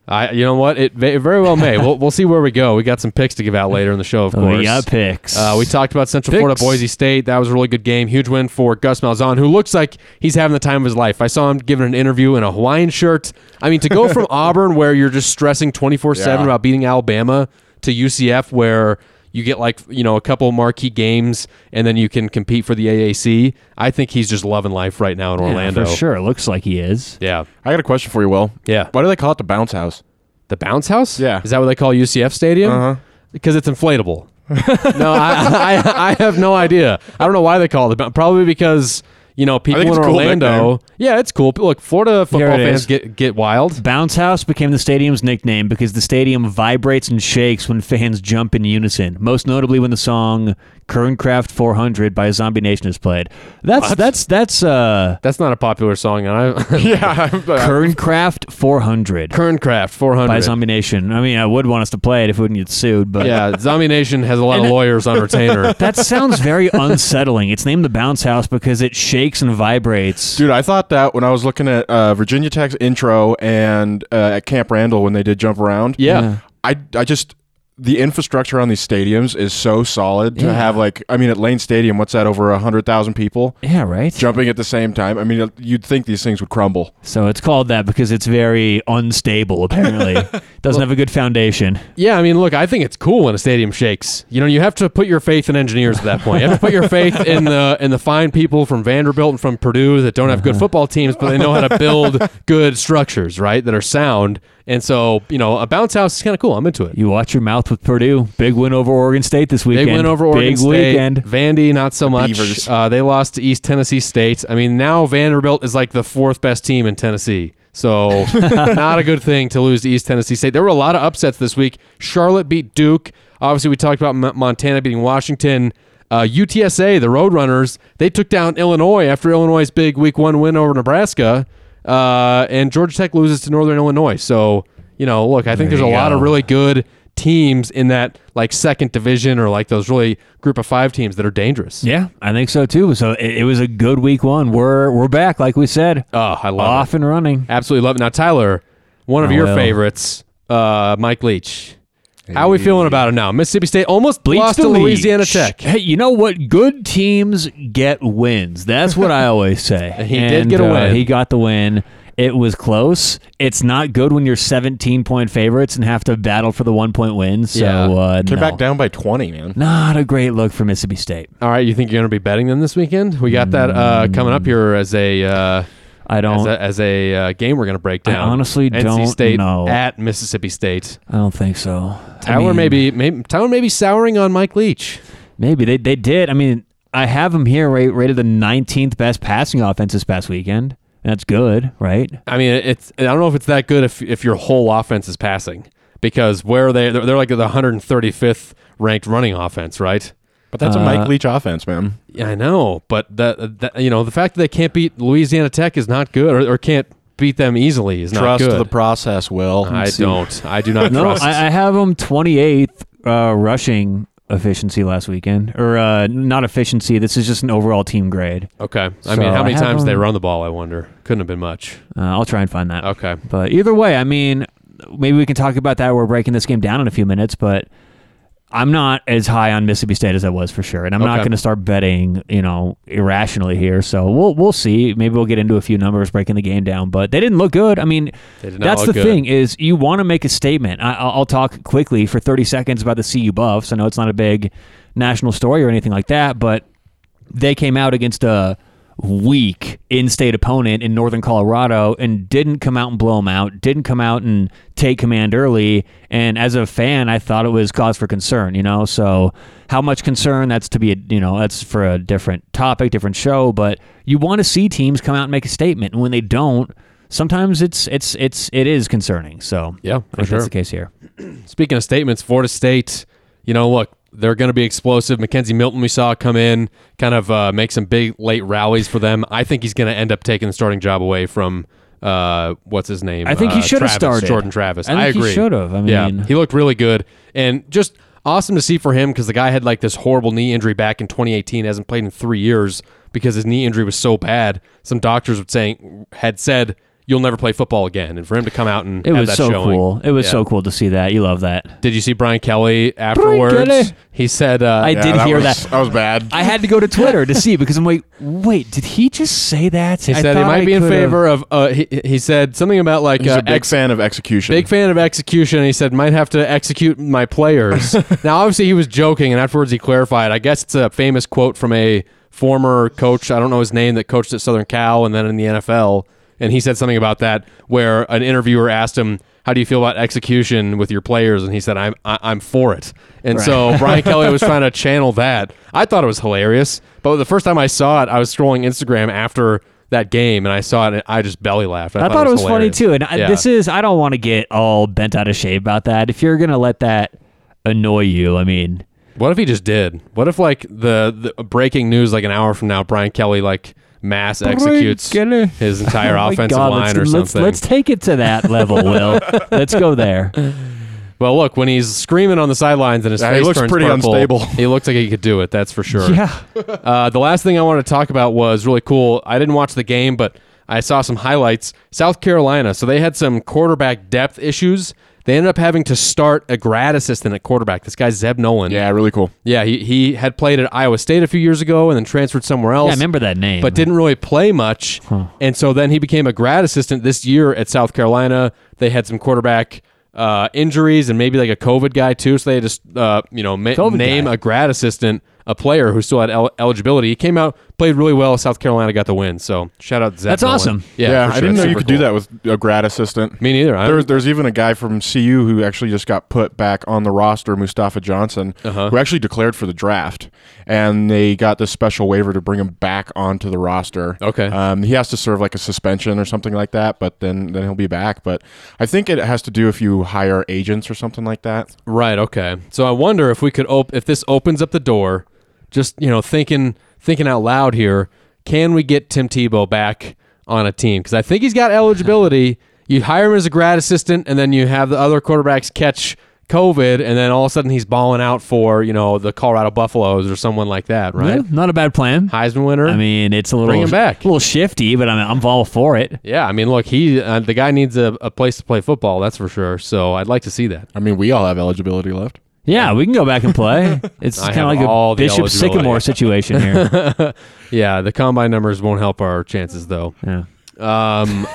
S1: I, you know what? It, it very well may. we'll, we'll see where we go. We got some picks to give out later in the show, of course.
S2: We got picks.
S1: Uh, we talked about Central
S2: Picks.
S1: Florida, Boise State. That was a really good game. Huge win for Gus Malzahn, who looks like he's having the time of his life. I saw him giving an interview in a Hawaiian shirt. I mean, to go from Auburn, where you're just stressing 24 7 about beating Alabama, to UCF, where you get like, you know, a couple marquee games and then you can compete for the AAC. I think he's just loving life right now in
S2: Yeah,
S1: Orlando.
S2: for sure. It looks like he is.
S1: Yeah.
S3: I got a question for you, Will.
S1: Yeah.
S3: Why do they call it the bounce house?
S1: The bounce house?
S3: Yeah.
S1: Is that what they call UCF Stadium?
S3: Uh-huh.
S1: Because it's inflatable. no, I, I, I have no idea. I don't know why they call it. the bou- Probably because you know, people in
S3: it's a cool
S1: Orlando. Yeah, it's cool. Look, Florida football fans
S2: is.
S1: get get wild.
S2: Bounce House became the stadium's nickname because the stadium vibrates and shakes when fans jump in unison. Most notably when the song "Kernkraft 400" by Zombie Nation is played. That's that's that's uh
S1: That's not a popular song, and I
S3: yeah. I'm-
S2: Kernkraft 400
S1: Kernkraft 400.
S2: by Zombie Nation. I mean, I would want us to play it if we wouldn't get sued, but
S1: yeah, Zombie Nation has a lot of lawyers on retainer.
S2: that sounds very unsettling. It's named the Bounce House because it shakes and vibrates.
S3: Dude, I thought that when I was looking at uh, Virginia Tech's intro and uh, at Camp Randall when they did jump around.
S1: Yeah.
S2: Yeah.
S3: I, I just the infrastructure on these stadiums is so solid to have like I mean at Lane Stadium, what's that over a hundred thousand people
S2: Yeah, right.
S3: jumping at the same time? I mean, you'd think these things would crumble.
S2: So it's called that because it's very unstable. Apparently, doesn't have a good foundation.
S1: Yeah, I mean, look, I think it's cool when a stadium shakes. You know, you have to put your faith in engineers at that point. You have to put your faith in the in the fine people from Vanderbilt and from Purdue that don't have good uh-huh. football teams, but they know how to build good structures, right? That are sound. And so, you know, a bounce house is kind of cool. I'm into it.
S2: You watch your mouth with Purdue. Big win over Oregon State this weekend.
S1: Big win over Oregon
S2: Big
S1: State.
S2: weekend.
S1: Vandy, not so much.
S3: Beavers.
S1: Uh, they lost to East Tennessee State. I mean, now Vanderbilt is like the fourth best team in Tennessee. So, not a good thing to lose to East Tennessee State. There were a lot of upsets this week. Charlotte beat Duke. Obviously, we talked about M- Montana beating Washington. Uh, UTSA, the Roadrunners, they took down Illinois after Illinois' big Week One win over Nebraska. Uh, and Georgia Tech loses to Northern Illinois. So, you know, look, I think
S2: There
S1: there's a lot of really good teams in that like second division or like those really group of five teams that are dangerous.
S2: Yeah, I think so too. So it, it was a good week one. We're we're back, like we said,
S1: Oh, I love
S2: off
S1: it.
S2: and running.
S1: Absolutely love it. Now, Tyler, one of
S2: Oh,
S1: your
S2: well.
S1: favorites, uh, Mike Leach. How are we feeling about it now? Mississippi State almost
S2: Bleach
S1: lost
S2: the
S1: to. Louisiana Tech.
S2: Hey, you know what? Good teams get wins. That's what I always say.
S1: And he did get a
S2: uh,
S1: win.
S2: He got the win. It was close. It's not good when you're 17 point favorites and have to battle for the one point win. So
S1: Yeah.
S2: uh,
S3: They're
S2: no.
S3: back down by twenty, man.
S2: Not a great look for Mississippi State.
S1: All right, you think you're going to be betting them this weekend? We got that uh, coming up here as a
S2: I don't.
S1: a, as a uh, game we're going to break
S2: I
S1: down.
S2: honestly
S1: NC
S2: don't
S1: State
S2: know.
S1: at Mississippi State.
S2: I don't think so. I
S1: Tyler
S2: mean,
S1: maybe, maybe Tyler may be souring on Mike Leach.
S2: Maybe they they did. I mean, I have him here ra- rated the 19th best passing offense this past weekend. That's good, right?
S1: I mean, it's I don't know if it's that good if if your whole offense is passing because where are they they're, they're like the 135th ranked running offense, right?
S3: But that's a
S2: Uh,
S3: Mike Leach offense, man.
S1: Yeah, I know, but that, that you know the fact that they can't beat Louisiana Tech is not good, or, or can't beat them easily is not good.
S3: Trust
S1: good.
S3: the process, Will.
S1: I don't. I do not
S2: No,
S1: trust.
S2: I, I have them 28th uh, rushing efficiency last weekend, or uh, not efficiency. This is just an overall team grade.
S1: okay. I
S2: So
S1: mean, how
S2: I
S1: many
S2: have
S1: times they
S2: them-
S1: run the ball? I wonder. Couldn't have been much.
S2: Uh, I'll try and find that.
S1: Okay.
S2: But either way, I mean, maybe we can talk about that. We're breaking this game down in a few minutes, but I'm not as high on Mississippi State as I was for sure, and I'm not going to start betting, you know, irrationally here. So we'll we'll see. Maybe we'll get into a few numbers breaking the game down, but they didn't look good. I mean,
S1: They did not
S2: that's the
S1: good.
S2: thing is you want to make a statement. I, I'll, I'll talk quickly for 30 seconds about the CU Buffs. I know it's not a big national story or anything like that, but they came out against a weak in-state opponent in northern colorado and didn't come out and blow them out didn't come out and take command early. And as a fan i thought it was cause for concern you know? So how much concern? That's to be a, you know that's for a different topic different show. But you want to see teams come out and make a statement. And when they don't sometimes it's it's it's it is concerning. So
S1: Yeah, for sure.
S2: that's the case here.
S1: Speaking of statements, Florida State, you know, look, they're going to be explosive. McKenzie Milton, we saw come in, kind of uh, make some big late rallies for them. I think he's going to end up taking the starting job away from uh, what's his name?
S2: I think he
S1: Uh,
S2: should have started.
S1: Jordan Travis.
S2: I think he
S1: agree.
S2: should have. I mean, yeah,
S1: he looked really good and just awesome to see for him because the guy had like this horrible knee injury back in 2018, hasn't played in three years because his knee injury was so bad. Some doctors would saying had said you'll never play football again, and for him to come out and
S2: it
S1: have
S2: was
S1: that
S2: so
S1: showing,
S2: cool it was
S1: yeah.
S2: so cool to see that you love that
S1: Did you see Brian Kelly afterwards?
S2: Kelly.
S1: He said, uh,
S2: I did hear
S3: was,
S2: that.
S3: That was bad.
S2: I had to go to Twitter to see because I'm like, wait, did he just say that?
S1: He
S2: I
S1: said he might
S2: I
S1: be in favor of. Uh, he, he said something about like
S3: He's
S1: uh,
S3: a big
S1: ex-
S3: fan of execution.
S1: big fan of execution. He said might have to execute my players. now, obviously, he was joking, and afterwards he clarified. I guess it's a famous quote from a former coach. I don't know his name that coached at Southern Cal and then in the NFL. And he said something about that, where an interviewer asked him, how do you feel about execution with your players? And he said, I'm I, I'm for it. And so Brian Kelly was trying to channel that. I thought it was hilarious, but the first time I saw it, I was scrolling Instagram after that game, and I saw it, and I just belly laughed.
S2: I, thought, it was, funny too. And I
S1: Yeah.
S2: this is, I don't want to get all bent out of shape about that. If you're going to let that annoy you, I mean,
S1: What if he just did? What if like the, the breaking news like an hour from now, Brian Kelly like mass executes
S2: Kelly.
S1: his entire
S2: Oh my
S1: offensive
S2: God,
S1: line
S2: let's,
S1: or
S2: let's,
S1: something?
S2: Let's take it to that level, Will. let's go there.
S1: Well, look, when he's screaming on the sidelines and his
S3: Yeah, he
S1: face
S3: looks
S1: turns
S3: pretty
S1: purple,
S3: unstable.
S1: He looks like he could do it. That's for sure.
S2: Yeah.
S1: Uh, the last thing I wanted to talk about was really cool. I didn't watch the game, but I saw some highlights. South Carolina, so they had some quarterback depth issues. They ended up having to start a grad assistant at quarterback. This guy Zeb Noland.
S3: Yeah, really cool.
S1: yeah. He he had played at Iowa State a few years ago and then transferred somewhere else.
S2: Yeah, I remember that name.
S1: but didn't really play much. And so then he became a grad assistant this year at South Carolina. They had some quarterback uh, injuries and maybe like a COVID guy too. So they had to, uh, you know, ma- name
S2: guy.
S1: a grad assistant, a player who still had el- eligibility. He came out, played really well. South Carolina got the win. So shout out to Zach.
S2: That's
S1: Noland.
S2: awesome.
S1: Yeah,
S3: Yeah,
S1: for
S3: I didn't know you
S1: super
S3: could do that with a grad assistant.
S1: Me neither. I,
S3: There's, there's even a guy from CU who actually just got put back on the roster, Mustafa Johnson,
S1: Uh-huh.
S3: who actually declared for the draft, and they got this special waiver to bring him back onto the roster.
S1: Okay.
S3: Um, he has to serve like a suspension or something like that, but then then he'll be back. But I think it has to do if you hire agents or something like that.
S1: Right. Okay. So I wonder if we could op- if this opens up the door, just you know thinking thinking out loud here, can we get Tim Tebow back on a team? Because I think he's got eligibility. You hire him as a grad assistant, and then you have the other quarterbacks catch COVID, and then all of a sudden he's balling out for you know the Colorado Buffaloes or someone like that, right?
S2: Yeah, not a bad plan.
S1: Heisman winner.
S2: I mean, it's a little
S1: Bring him back.
S2: a little shifty, but I mean, I'm all for it.
S1: yeah. I mean, look, he uh, the guy needs a, a place to play football. That's for sure. So I'd like to see that.
S3: I mean, we all have eligibility left.
S2: Yeah, we can go back and play. It's
S1: I
S2: kind of
S1: have
S2: like
S1: all
S2: a
S1: the
S2: Bishop
S1: eligibility.
S2: Sycamore situation here.
S1: Yeah, the combine numbers won't help our chances though.
S2: yeah.
S1: Um,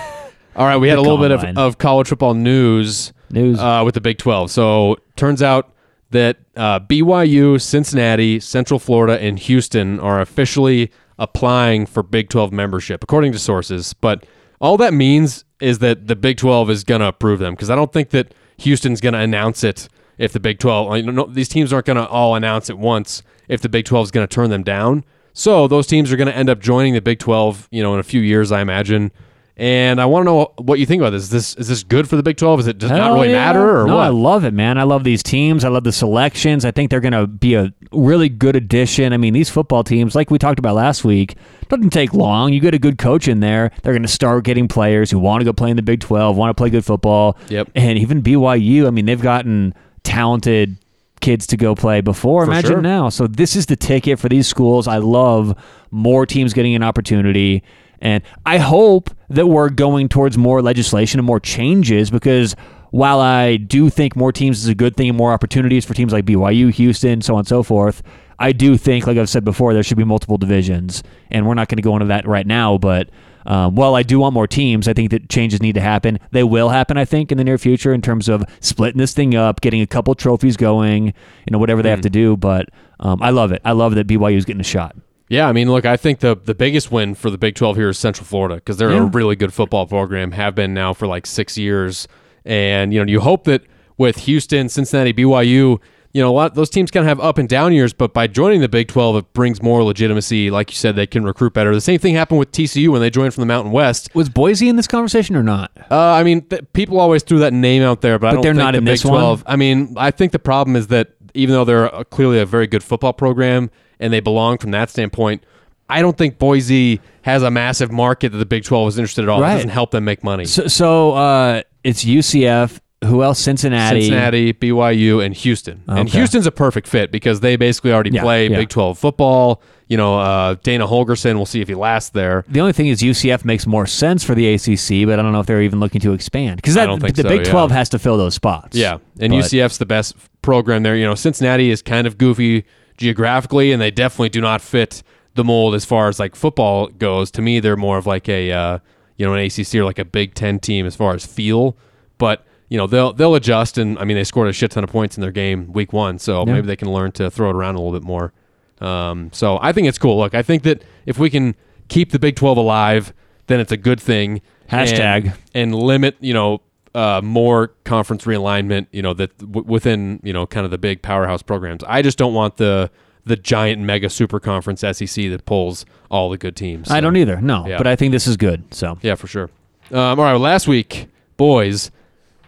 S1: all right, we had a little bit
S2: combine.
S1: of, of college football news
S2: News.
S1: uh, with the Big 12. So turns out that uh, BYU, Cincinnati, Central Florida, and Houston are officially applying for Big 12 membership, according to sources. But all that means is that the Big 12 is going to approve them because I don't think that Houston's going to announce it if the Big 12, like, no, these teams aren't going to all announce at once if the Big 12 is going to turn them down. So those teams are going to end up joining the Big 12, you know, in a few years, I imagine. And I want to know what you think about this. Is this is this good for the Big 12? Is it does not really
S2: yeah.
S1: matter or
S2: no,
S1: what?
S2: I love it, man. I love these teams. I love the selections. I think they're going to be a really good addition. I mean, these football teams, like we talked about last week, doesn't take long. You get a good coach in there, they're going to start getting players who want to go play in the Big 12, want to play good football.
S1: Yep.
S2: And even BYU, I mean, they've gotten talented kids to go play before.
S1: For
S2: Imagine
S1: sure.
S2: now. So this is the ticket for these schools. I love more teams getting an opportunity. And I hope that we're going towards more legislation and more changes because while I do think more teams is a good thing and more opportunities for teams like BYU, Houston, so on and so forth, I do think, like I've said before, there should be multiple divisions. And we're not going to go into that right now, but um, while I do want more teams, I think that changes need to happen. They will happen, I think, in the near future in terms of splitting this thing up, getting a couple trophies going, you know, whatever they have to do. But um, I love it. I love that BYU is getting a shot.
S1: Yeah, I mean, look, I think the the biggest win for the Big 12 here is Central Florida because they're a really good football program, have been now for like six years, and you know, you hope that with Houston, Cincinnati, BYU, you know, a lot those teams kind of have up and down years, but by joining the Big 12, it brings more legitimacy. Like you said, they can recruit better. The same thing happened with TCU when they joined from the Mountain West.
S2: Was Boise in this conversation or not?
S1: Uh, I mean, th- people always threw that name out there, but, I
S2: But
S1: don't
S2: they're
S1: think
S2: not
S1: the
S2: in
S1: Big
S2: this one?
S1: 12. I mean, I think the problem is that even though they're a, clearly a very good football program and they belong from that standpoint, I don't think Boise has a massive market that the Big 12 is interested at all.
S2: Right.
S1: It doesn't help them make money.
S2: So, so uh, it's UCF. Who else? Cincinnati.
S1: Cincinnati, BYU, and Houston. And Houston's a perfect fit because they basically already
S2: Yeah,
S1: play
S2: yeah.
S1: Big 12 football. You know, uh, Dana Holgorsen, we'll see if he lasts there.
S2: The only thing is UCF makes more sense for the ACC, but I don't know if they're even looking to expand because
S1: I don't think
S2: the
S1: so,
S2: Big
S1: yeah.
S2: 12 has to fill those spots.
S1: Yeah, and
S2: But-
S1: UCF's the best program there. You know, Cincinnati is kind of goofy geographically, and they definitely do not fit the mold as far as like football goes. To me, they're more of like a uh, you know an ACC or like a Big Ten team as far as feel. But you know they'll they'll adjust, and I mean they scored a shit ton of points in their game week one, so
S2: Yeah.
S1: maybe they can learn to throw it around a little bit more. Um, so I think it's cool. Look, I think that if we can keep the Big Twelve alive, then it's a good thing.
S2: Hashtag.
S1: and, and limit you know uh, more conference realignment. You know that w- within you know kind of the big powerhouse programs. I just don't want the the giant mega super conference SEC that pulls all the good teams.
S2: I don't either. No,
S1: Yeah.
S2: but I think this is good. So
S1: Yeah, for sure. Um, all right, well, last week, boys,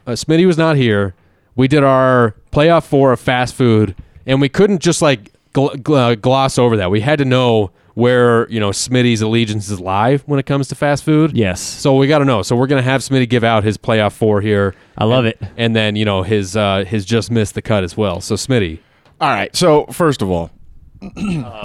S1: uh, Smitty was not here. We did our playoff four of fast food, and we couldn't just like gl- gl- uh, gloss over that. We had to know where you know Smitty's allegiances lie when it comes to fast food.
S2: yes,
S1: So we got to know. So we're gonna have Smitty give out his playoff four here,
S2: I love it.
S1: and then you know his uh, his just missed the cut as well. So Smitty,
S3: All right. So first of all,
S2: Oh,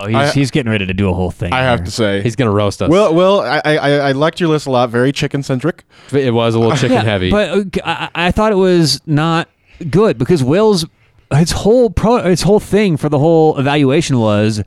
S2: he's,
S3: I-
S2: he's getting ready to do a whole thing.
S3: I have to say,
S1: he's gonna roast us.
S3: Will, Will, I, I, I liked your list a lot. Very chicken centric.
S1: it was a little chicken
S2: Yeah,
S1: heavy.
S2: But uh, I, I thought it was not good because Will's his whole pro his whole thing for the whole evaluation was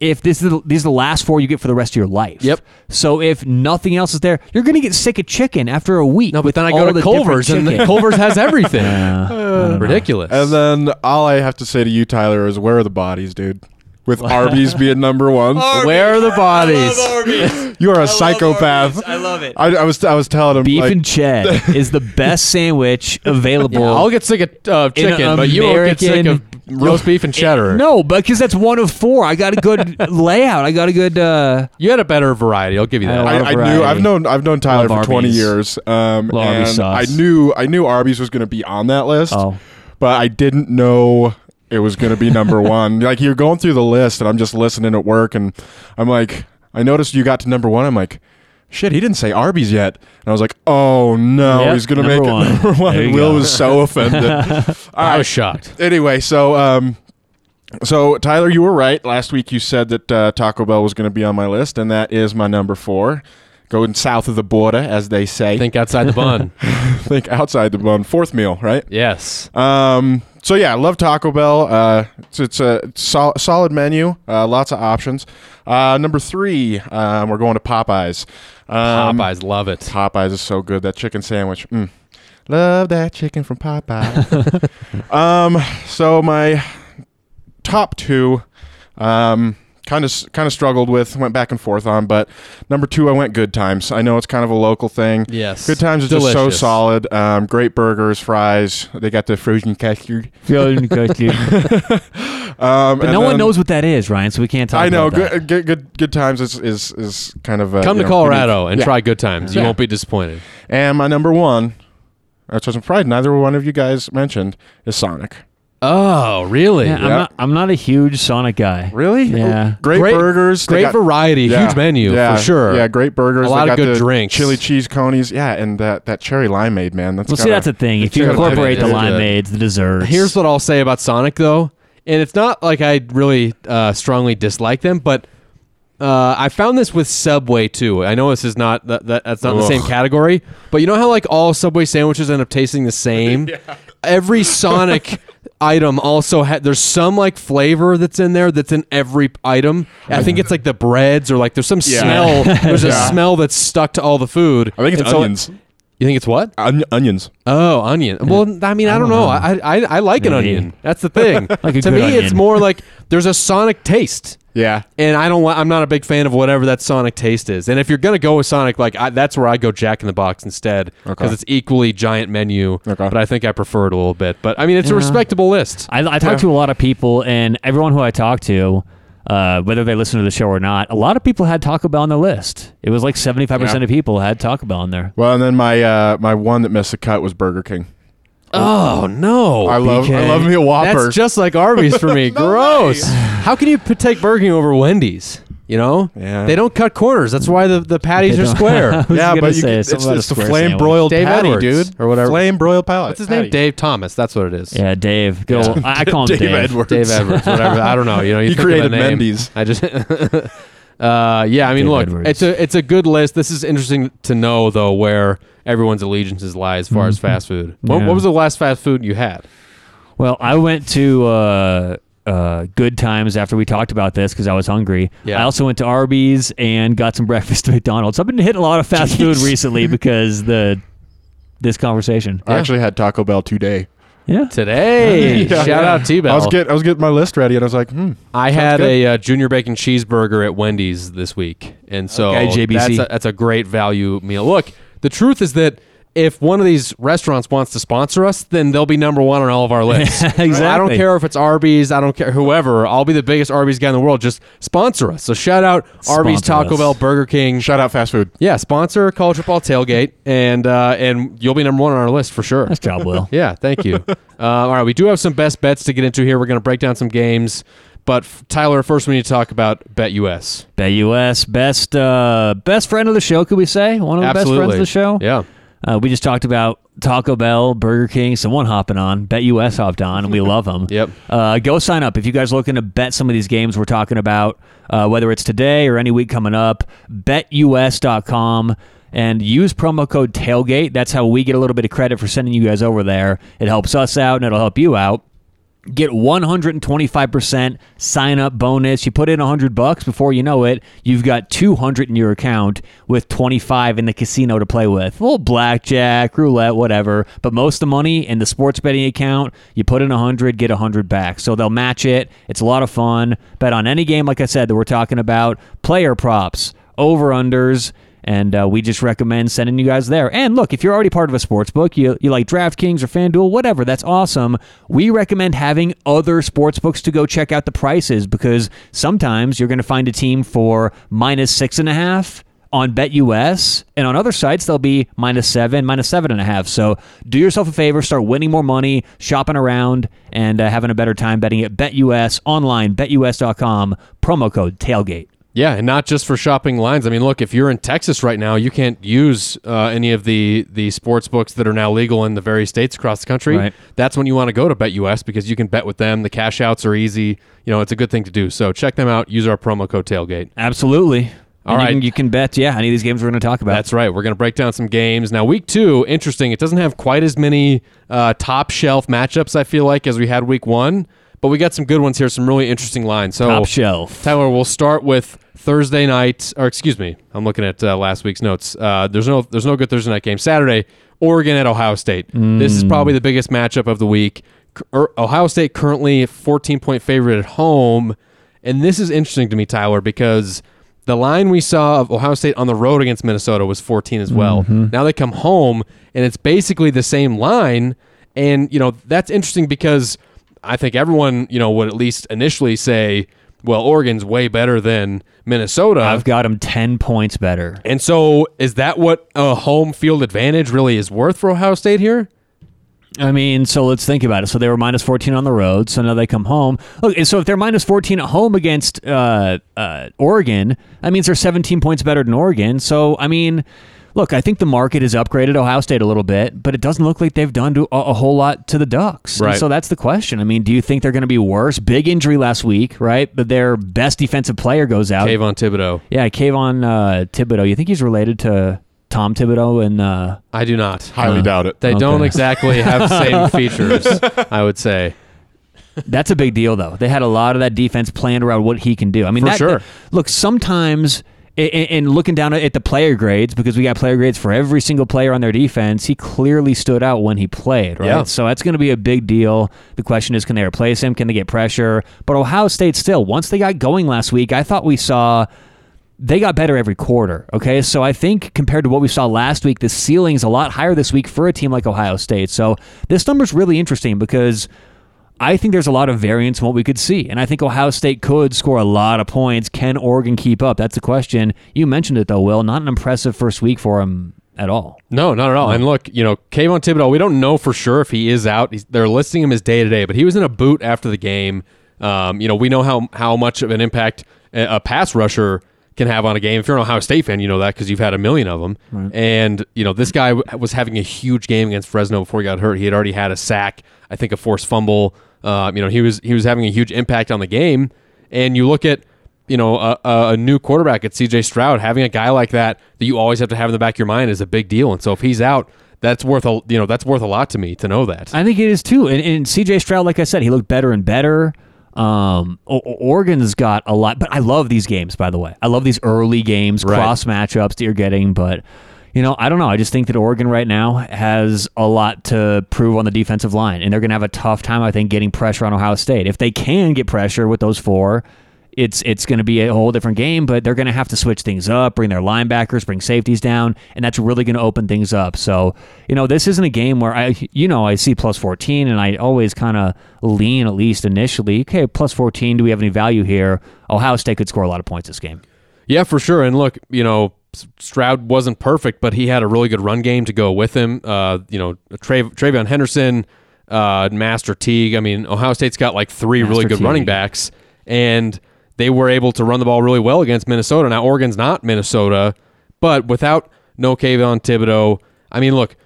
S2: if this is the, these are the last four you get for the rest of your life.
S1: Yep.
S2: So if nothing else is there, you're gonna get sick of chicken after a week.
S1: no, but then I go to
S2: the
S1: Culver's, and
S2: chicken.
S1: Culver's has everything.
S2: Uh,
S1: Ridiculous.
S3: And then all I have to say to you, Tyler, is where are the bodies, dude? With Arby's being number one,
S1: Where are the bodies?
S3: you are a psychopath.
S2: I love it.
S3: I, I was I was telling him
S2: Beef
S3: like,
S2: and cheddar is the best sandwich available.
S1: Yeah, I'll get sick of uh, chicken, but you won't get sick of roast beef and cheddar.
S2: No, but because that's one of four. I got a good layout. I got a good. uh
S1: You had a better variety. I'll give you that.
S2: I,
S3: I, I knew. I've known I've known Tyler
S2: Love
S3: for twenty years, um,
S2: Love Arby's
S3: and I knew I knew Arby's was going to be on that list,
S2: Oh.
S3: but I didn't know it was going to be number one. Like you're going through the list, and I'm just listening at work, and I'm like, I noticed you got to number one. I'm like. Shit, he didn't say Arby's yet. And I was like, oh no,
S2: Yep,
S3: he's going to make
S2: one.
S3: it number one. And Will
S2: go.
S3: was so offended. All
S1: I was shocked.
S3: Anyway, so um, so Tyler, you were right. Last week you said that uh, Taco Bell was going to be on my list, and that is my number four. Going south of the border, as they say.
S1: Think outside the bun.
S3: Think outside the bun. Fourth meal, right?
S1: yes.
S3: Um. So yeah, I love Taco Bell. Uh, it's, it's a sol- solid menu. Uh, lots of options. Uh, number three, um, we're going to Popeyes. Um,
S1: Popeyes love it.
S3: Popeyes is so good. That chicken sandwich. Mm. Love that chicken from Popeye. um, so my top two, um, kind of kind of struggled with, went back and forth on, but number two, I went Good Times. I know it's kind of a local thing.
S1: Yes.
S3: Good Times is just so solid. Um, great burgers, fries. They got the frozen custard.
S2: but
S3: Um, and
S2: no one knows what that is, Ryan. So we can't talk. About it.
S3: I know.
S2: About that.
S3: Good, good, good, good times is is is kind of uh,
S1: Come to
S3: know,
S1: Colorado
S3: unique.
S1: and
S3: Yeah.
S1: try good times. You
S3: Yeah.
S1: won't be disappointed.
S3: And my number one, which I'm surprised neither one of you guys mentioned, is Sonic.
S1: Oh, really?
S2: Yeah, I'm
S3: Yeah.
S2: not. I'm not a huge Sonic guy.
S3: Really?
S2: Yeah.
S3: Great,
S1: Great-
S3: burgers. They
S1: Great
S3: got-
S1: variety.
S3: yeah,
S1: Huge menu
S3: yeah,
S1: for sure.
S3: Yeah, great burgers.
S1: A
S3: They
S1: lot of
S3: got
S1: good
S3: the
S1: drinks.
S3: Chili cheese conies. Yeah, and that that cherry limeade, man. That's
S2: Well, see,
S3: gotta-
S2: that's the thing. If you
S3: gotta
S2: incorporate the
S1: pivot.
S2: Limeades, the desserts.
S1: Here's what I'll say about Sonic though, and it's not like I really uh, strongly dislike them, but uh, I found this with Subway too. I know this is not that, that that's not in the same category, but you know how like all Subway sandwiches end up tasting the same. Every Sonic item also had there's some like flavor that's in there that's in every item. I think it's like the breads or like there's some
S3: Yeah.
S1: smell. There's a
S3: Yeah.
S1: smell that's stuck to all the food.
S3: I think it's
S1: And so-
S3: onions.
S1: You think it's what?
S3: On- onions.
S1: Oh, onion. Well, I mean, I, don't know. I, I I like an onion. That's the thing.
S2: Like a
S1: to
S2: good
S1: me, it's
S2: onion.
S1: more like there's a Sonic taste,
S3: Yeah.
S1: and I don't. wa- I'm not a big fan of whatever that Sonic taste is. And if you're gonna go with Sonic, like I, that's where I go Jack in the Box instead, because
S3: Okay.
S1: it's equally giant menu.
S3: Okay.
S1: But I think I prefer it a little bit. But I mean, it's a respectable list.
S2: I, I talk
S3: Yeah.
S2: to a lot of people, and everyone who I talk to, uh, whether they listen to the show or not, a lot of people had Taco Bell on the list. It was like 75% of people had Taco Bell on there.
S3: Well, and then my uh, my one that missed the cut was Burger King.
S1: Oh no!
S3: I love I love me a Whopper.
S1: That's just like Arby's for me.
S3: No
S1: Gross. How can you p- take Burger King over Wendy's? You know,
S3: Yeah.
S1: they don't cut corners. That's why the, the patties are square.
S3: Yeah, but you
S2: say
S3: can,
S2: something
S3: it's, it's the flame
S2: sandwich.
S3: broiled
S1: Dave
S3: patty,
S1: Edwards,
S3: dude,
S1: or whatever.
S3: Flame broiled palate.
S1: What's his name? Dave Thomas. That's what it is.
S2: Yeah, Dave. Good old- I I call him
S3: Dave,
S2: Dave.
S3: Edwards.
S1: Dave Edwards, whatever. I don't know. You know, you
S3: He
S1: think of a
S3: created
S1: name.
S3: Mendy's.
S1: I just. uh, yeah, I mean,
S2: Dave
S1: look,
S2: Edwards.
S1: it's a it's a good list. This is interesting to know though where everyone's allegiances lie as far as fast food. What,
S2: Yeah.
S1: what was the last fast food you had?
S2: Well, I went to uh, uh, Good Times after we talked about this because I was hungry.
S1: Yeah.
S2: I also went to Arby's and got some breakfast at McDonald's. I've been hitting a lot of fast food recently because the this conversation.
S3: I actually had Taco Bell today.
S2: Yeah.
S1: Today,
S3: Yeah.
S1: shout out T Bell.
S3: I was get I was getting my list ready, and I was like, hmm.
S1: I had
S3: good.
S1: a uh, junior bacon cheeseburger at Wendy's this week, and so
S2: Okay, JBC.
S1: That's, a, that's a great value meal. Look, the truth is that if one of these restaurants wants to sponsor us, then they'll be number one on all of our lists. Exactly. I don't care if it's Arby's. I don't care whoever. I'll be the biggest Arby's guy in the world. Just sponsor us. So shout out Arby's, Taco
S2: us.
S1: Bell, Burger King.
S3: Shout out fast food.
S1: Yeah, sponsor college football tailgate, and uh, and you'll be number one on our list for sure.
S2: Nice job, Will.
S1: Yeah, thank you. uh, all right, we do have some best bets to get into here. We're going to break down some games, but Tyler, first we need to talk about Bet US.
S2: Bet US best uh, best friend of the show. Could we say one of the
S1: Absolutely,
S2: best friends of the show?
S1: Yeah,
S2: Uh, we just talked about Taco Bell, Burger King, someone hopping on. Bet US hopped on, and we love them.
S1: Yep.
S2: Uh, go sign up if you guys are looking to bet some of these games we're talking about, uh, whether it's today or any week coming up. BetUS.com and use promo code tailgate. That's how we get a little bit of credit for sending you guys over there. It helps us out and it'll help you out. Get 125% sign up bonus. You put in 100 bucks before you know it, you've got 200 in your account with 25 in the casino to play with. Little blackjack, roulette, whatever. But most of the money in the sports betting account, you put in 100, get 100 back. So they'll match it. It's a lot of fun. Bet on any game like I said that we're talking about, player props, over-unders, and uh, we just recommend sending you guys there. And look, if you're already part of a sports book, you, you like DraftKings or FanDuel, whatever, that's awesome. We recommend having other sports books to go check out the prices because sometimes you're going to find a team for minus six and a half on BetUS, and on other sites they'll be minus seven, minus seven and a half. So do yourself a favor, start winning more money, shopping around, and uh, having a better time betting at BetUS online, BetUS.com, promo code tailgate.
S1: Yeah, and not just for shopping lines. I mean, look, if you're in Texas right now, you can't use uh, any of the the sports books that are now legal in the various states across the country.
S2: Right.
S1: That's when you want to go to Bet US because you can bet with them. The cash outs are easy. You know, it's a good thing to do. So check them out. Use our promo code tailgate.
S2: Absolutely.
S1: All
S2: And you can, you can bet, yeah, any of these games we're going to talk about.
S1: That's right. We're going to break down some games. Now, week two, interesting. It doesn't have quite as many uh, top shelf matchups, I feel like, as we had week one, but we got some good ones here, some really interesting lines. So,
S2: top shelf.
S1: Tyler, we'll start with Thursday night, or excuse me, I'm looking at uh, last week's notes. Uh, there's no, there's no good Thursday night game. Saturday, Oregon at Ohio State. This is probably the biggest matchup of the week. Er, Ohio State currently 14 point favorite at home, and this is interesting to me, Tyler, because the line we saw of Ohio State on the road against Minnesota was 14 as well. Now they come home, and it's basically the same line, and you know that's interesting because I think everyone you know would at least initially say, well, Oregon's way better than Minnesota.
S2: I've got them 10 points better.
S1: and so, is that what a home field advantage really is worth for Ohio State here?
S2: I mean, so let's think about it. So they were minus 14 on the road. So now they come home. Look, and so if they're minus 14 at home against uh, uh, Oregon, that means they're 17 points better than Oregon. So, I mean, look, I think the market has upgraded Ohio State a little bit, but it doesn't look like they've done to- a, a whole lot to the Ducks. And
S1: Right.
S2: so that's the question. I mean, do you think they're going to be worse? Big injury last week, right? But their best defensive player goes out.
S1: Kayvon Thibodeaux.
S2: Yeah, Kayvon uh, Thibodeaux. You think he's related to Tom Thibodeau and uh,
S1: I do not.
S3: Highly doubt it.
S1: They don't exactly have the same features, I would say.
S2: That's a big deal, though. They had a lot of that defense planned around what he can do. I mean,
S1: For
S2: that,
S1: sure.
S2: look, sometimes and looking down at the player grades because we got player grades for every single player on their defense, he clearly stood out when he played. Right,
S1: Yeah.
S2: so that's going to be a big deal. The question is, can they replace him? Can they get pressure? But Ohio State still, once they got going last week, I thought we saw they got better every quarter. Okay, so I think compared to what we saw last week, the ceiling's a lot higher this week for a team like Ohio State. So this number's really interesting because I think there's a lot of variance in what we could see, and I think Ohio State could score a lot of points. Can Oregon keep up? That's the question. You mentioned it though, Will. Not an impressive first week for him at all.
S1: No, not at all. And look, you know, Kayvon Thibodeaux, we don't know for sure if he is out. He's, they're listing him as day to day, but he was in a boot after the game. Um, you know, we know how how much of an impact a, a pass rusher can have on a game. If you're an Ohio State fan, you know that because you've had a million of them. And you know, this guy w- was having a huge game against Fresno before he got hurt. He had already had a sack, I think a forced fumble. Um, you know, he was he was having a huge impact on the game. And you look at you know, a, a new quarterback at CJ Stroud, having a guy like that that you always have to have in the back of your mind is a big deal. And so if he's out, that's worth a you know that's worth a lot to me to know that.
S2: I think it is too. And, and CJ Stroud, like I said, he looked better and better. Um, O- Oregon's got a lot, but I love these games. By the way, I love these early games,
S1: Right.
S2: cross matchups that you're getting. But you know, I don't know. I just think that Oregon right now has a lot to prove on the defensive line, and they're going to have a tough time, I think, getting pressure on Ohio State. If they can get pressure with those four, it's it's going to be a whole different game, but they're going to have to switch things up, bring their linebackers, bring safeties down, and that's really going to open things up. So, you know, this isn't a game where I, you know, I see plus 14 and I always kind of lean, at least initially, okay, plus 14, do we have any value here? Ohio State could score a lot of points this game.
S1: Yeah, for sure. And look, you know, Stroud wasn't perfect, but he had a really good run game to go with him. Uh, you know, Trav- TreVeyon Henderson, uh, Master Teague. I mean, Ohio State's got like three
S2: Master
S1: really good
S2: Teague.
S1: running backs, and they were able to run the ball really well against Minnesota. Now, Oregon's not Minnesota, but without no Kayvon Thibodeaux, I mean, look,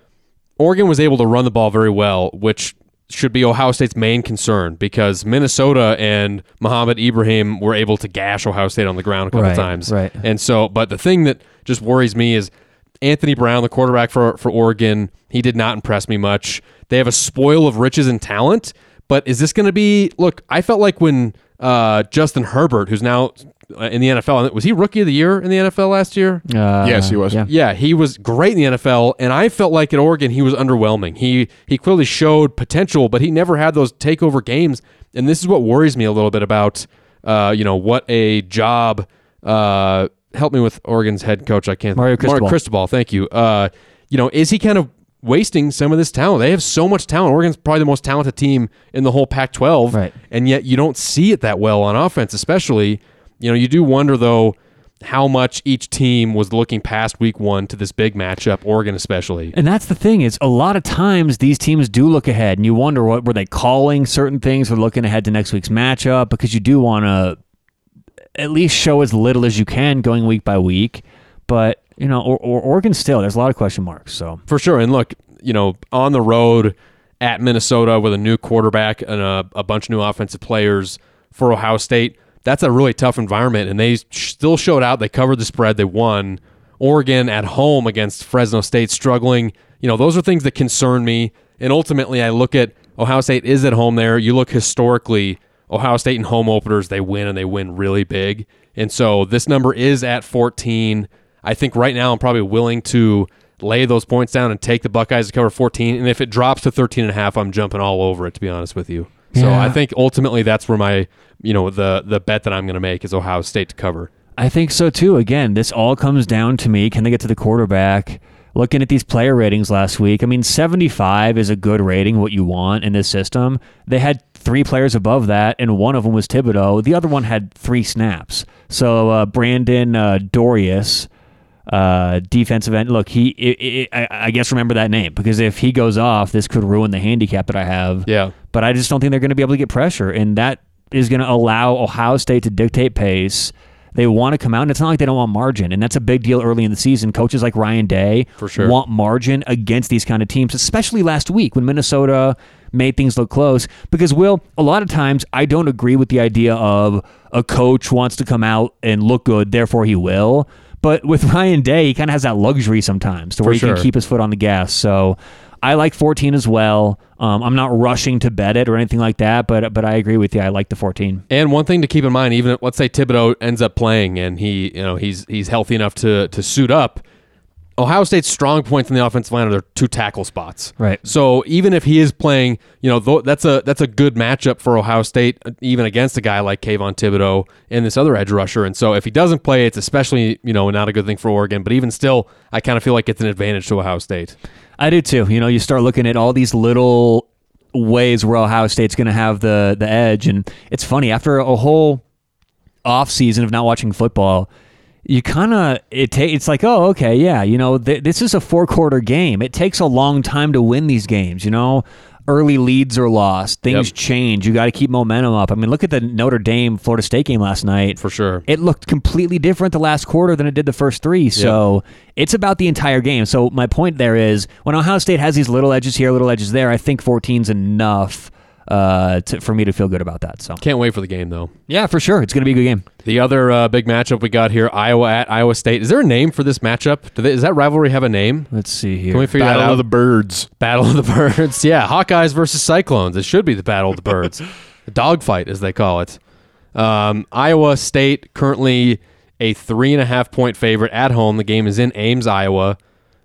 S1: Oregon was able to run the ball very well, which should be Ohio State's main concern because Minnesota and Mohamed Ibrahim were able to gash Ohio State on the ground a couple
S2: Right,
S1: times.
S2: right.
S1: And so, but the thing that just worries me is Anthony Brown, the quarterback for, for Oregon, he did not impress me much. They have a spoil of riches and talent, but is this going to be? Look, I felt like when uh, Justin Herbert, who's now in the NFL, was he rookie of the year in the NFL last year?
S2: Uh,
S3: Yes, he was.
S2: Yeah.
S1: Yeah, he was great in the NFL, and I felt like at Oregon he was underwhelming. He he clearly showed potential, but he never had those takeover games. And this is what worries me a little bit about, uh, you know, what a job. Uh, help me with Oregon's head coach. I can't.
S2: Mario Cristobal.
S1: Mario Cristobal. Thank you. Uh, you know, is he kind of wasting some of this talent? They have so much talent. Oregon's probably the most talented team in the whole Pac-12,
S2: Right.
S1: and yet you don't see it that well on offense, especially. You know, you do wonder though how much each team was looking past week one to this big matchup, Oregon especially.
S2: And that's the thing is a lot of times these teams do look ahead, and you wonder what were they calling certain things or looking ahead to next week's matchup because you do want to at least show as little as you can going week by week. But you know, or, or Oregon still there's a lot of question marks. So
S1: For sure. And look, you know, on the road at Minnesota with a new quarterback and a, a bunch of new offensive players for Ohio State, that's a really tough environment. And they still showed out. They covered the spread. They won. Oregon at home against Fresno State struggling. You know, those are things that concern me. And ultimately, I look at Ohio State is at home there. You look historically, Ohio State in home openers, they win and they win really big. And so this number is at 14. I think right now I'm probably willing to lay those points down and take the Buckeyes to cover 14. And if it drops to 13 and a half, I'm jumping all over it, to be honest with you. So
S2: Yeah.
S1: I think ultimately that's where my, you know, the the bet that I'm going to make is Ohio State to cover.
S2: I think so too. Again, this all comes down to me. Can they get to the quarterback? Looking at these player ratings last week, I mean, 75 is a good rating, what you want in this system. They had three players above that, and one of them was Thibodeaux. The other one had three snaps. So uh, Brandon uh, Dorius, uh, defensive end. Look, he. i i I I guess remember that name because if he goes off, this could ruin the handicap that I have.
S1: Yeah.
S2: But I just don't think they're going to be able to get pressure, and that is going to allow Ohio State to dictate pace. They want to come out, and it's not like they don't want margin, and that's a big deal early in the season. Coaches like Ryan Day
S1: For sure.
S2: want margin against these kind of teams, especially last week when Minnesota made things look close. Because Will, a lot of times I don't agree with the idea of a coach wants to come out and look good, therefore he will. But with Ryan Day, he kind of has that luxury sometimes to where
S1: For
S2: he
S1: sure.
S2: can keep his foot on the gas. So I like 14 as well. Um, I'm not rushing to bet it or anything like that, but but I agree with you. I like the 14.
S1: And one thing to keep in mind, even if, let's say Thibodeaux ends up playing and he, you know, he's he's healthy enough to to suit up. Ohio State's strong points in the offensive line are their two tackle spots.
S2: Right.
S1: So even if he is playing, you know, tho- that's a that's a good matchup for Ohio State, even against a guy like Kayvon Thibodeaux and this other edge rusher. And so if he doesn't play, it's especially you know not a good thing for Oregon. But even still, I kind of feel like it's an advantage to Ohio State.
S2: I do too. You know, you start looking at all these little ways where Ohio State's going to have the the edge, and it's funny after a whole off season of not watching football. You kind of it ta- it's like oh okay yeah you know th- this is a four quarter game it takes a long time to win these games you know early leads are lost things
S1: Yep.
S2: change you got to keep momentum up I mean look at the Notre Dame Florida State game last night
S1: For sure.
S2: it looked completely different the last quarter than it did the first three. So it's about the entire game. So my point there is when Ohio State has these little edges here, little edges there, I think 14's enough uh, to, for me to feel good about that. So
S1: Can't wait for the game though.
S2: yeah, for sure, it's going to be a good game.
S1: The other uh, big matchup we got here, Iowa at Iowa State. Is there a name for this matchup? Do they, does that rivalry have a name?
S2: Let's see here.
S1: Can we figure that
S3: Battle
S1: out?
S3: of the Birds.
S1: Battle of the Birds. Yeah, Hawkeyes versus Cyclones. It should be the Battle of the Birds. the dogfight, as they call it. Um, Iowa State currently a three and a half point favorite at home. The game is in Ames, Iowa.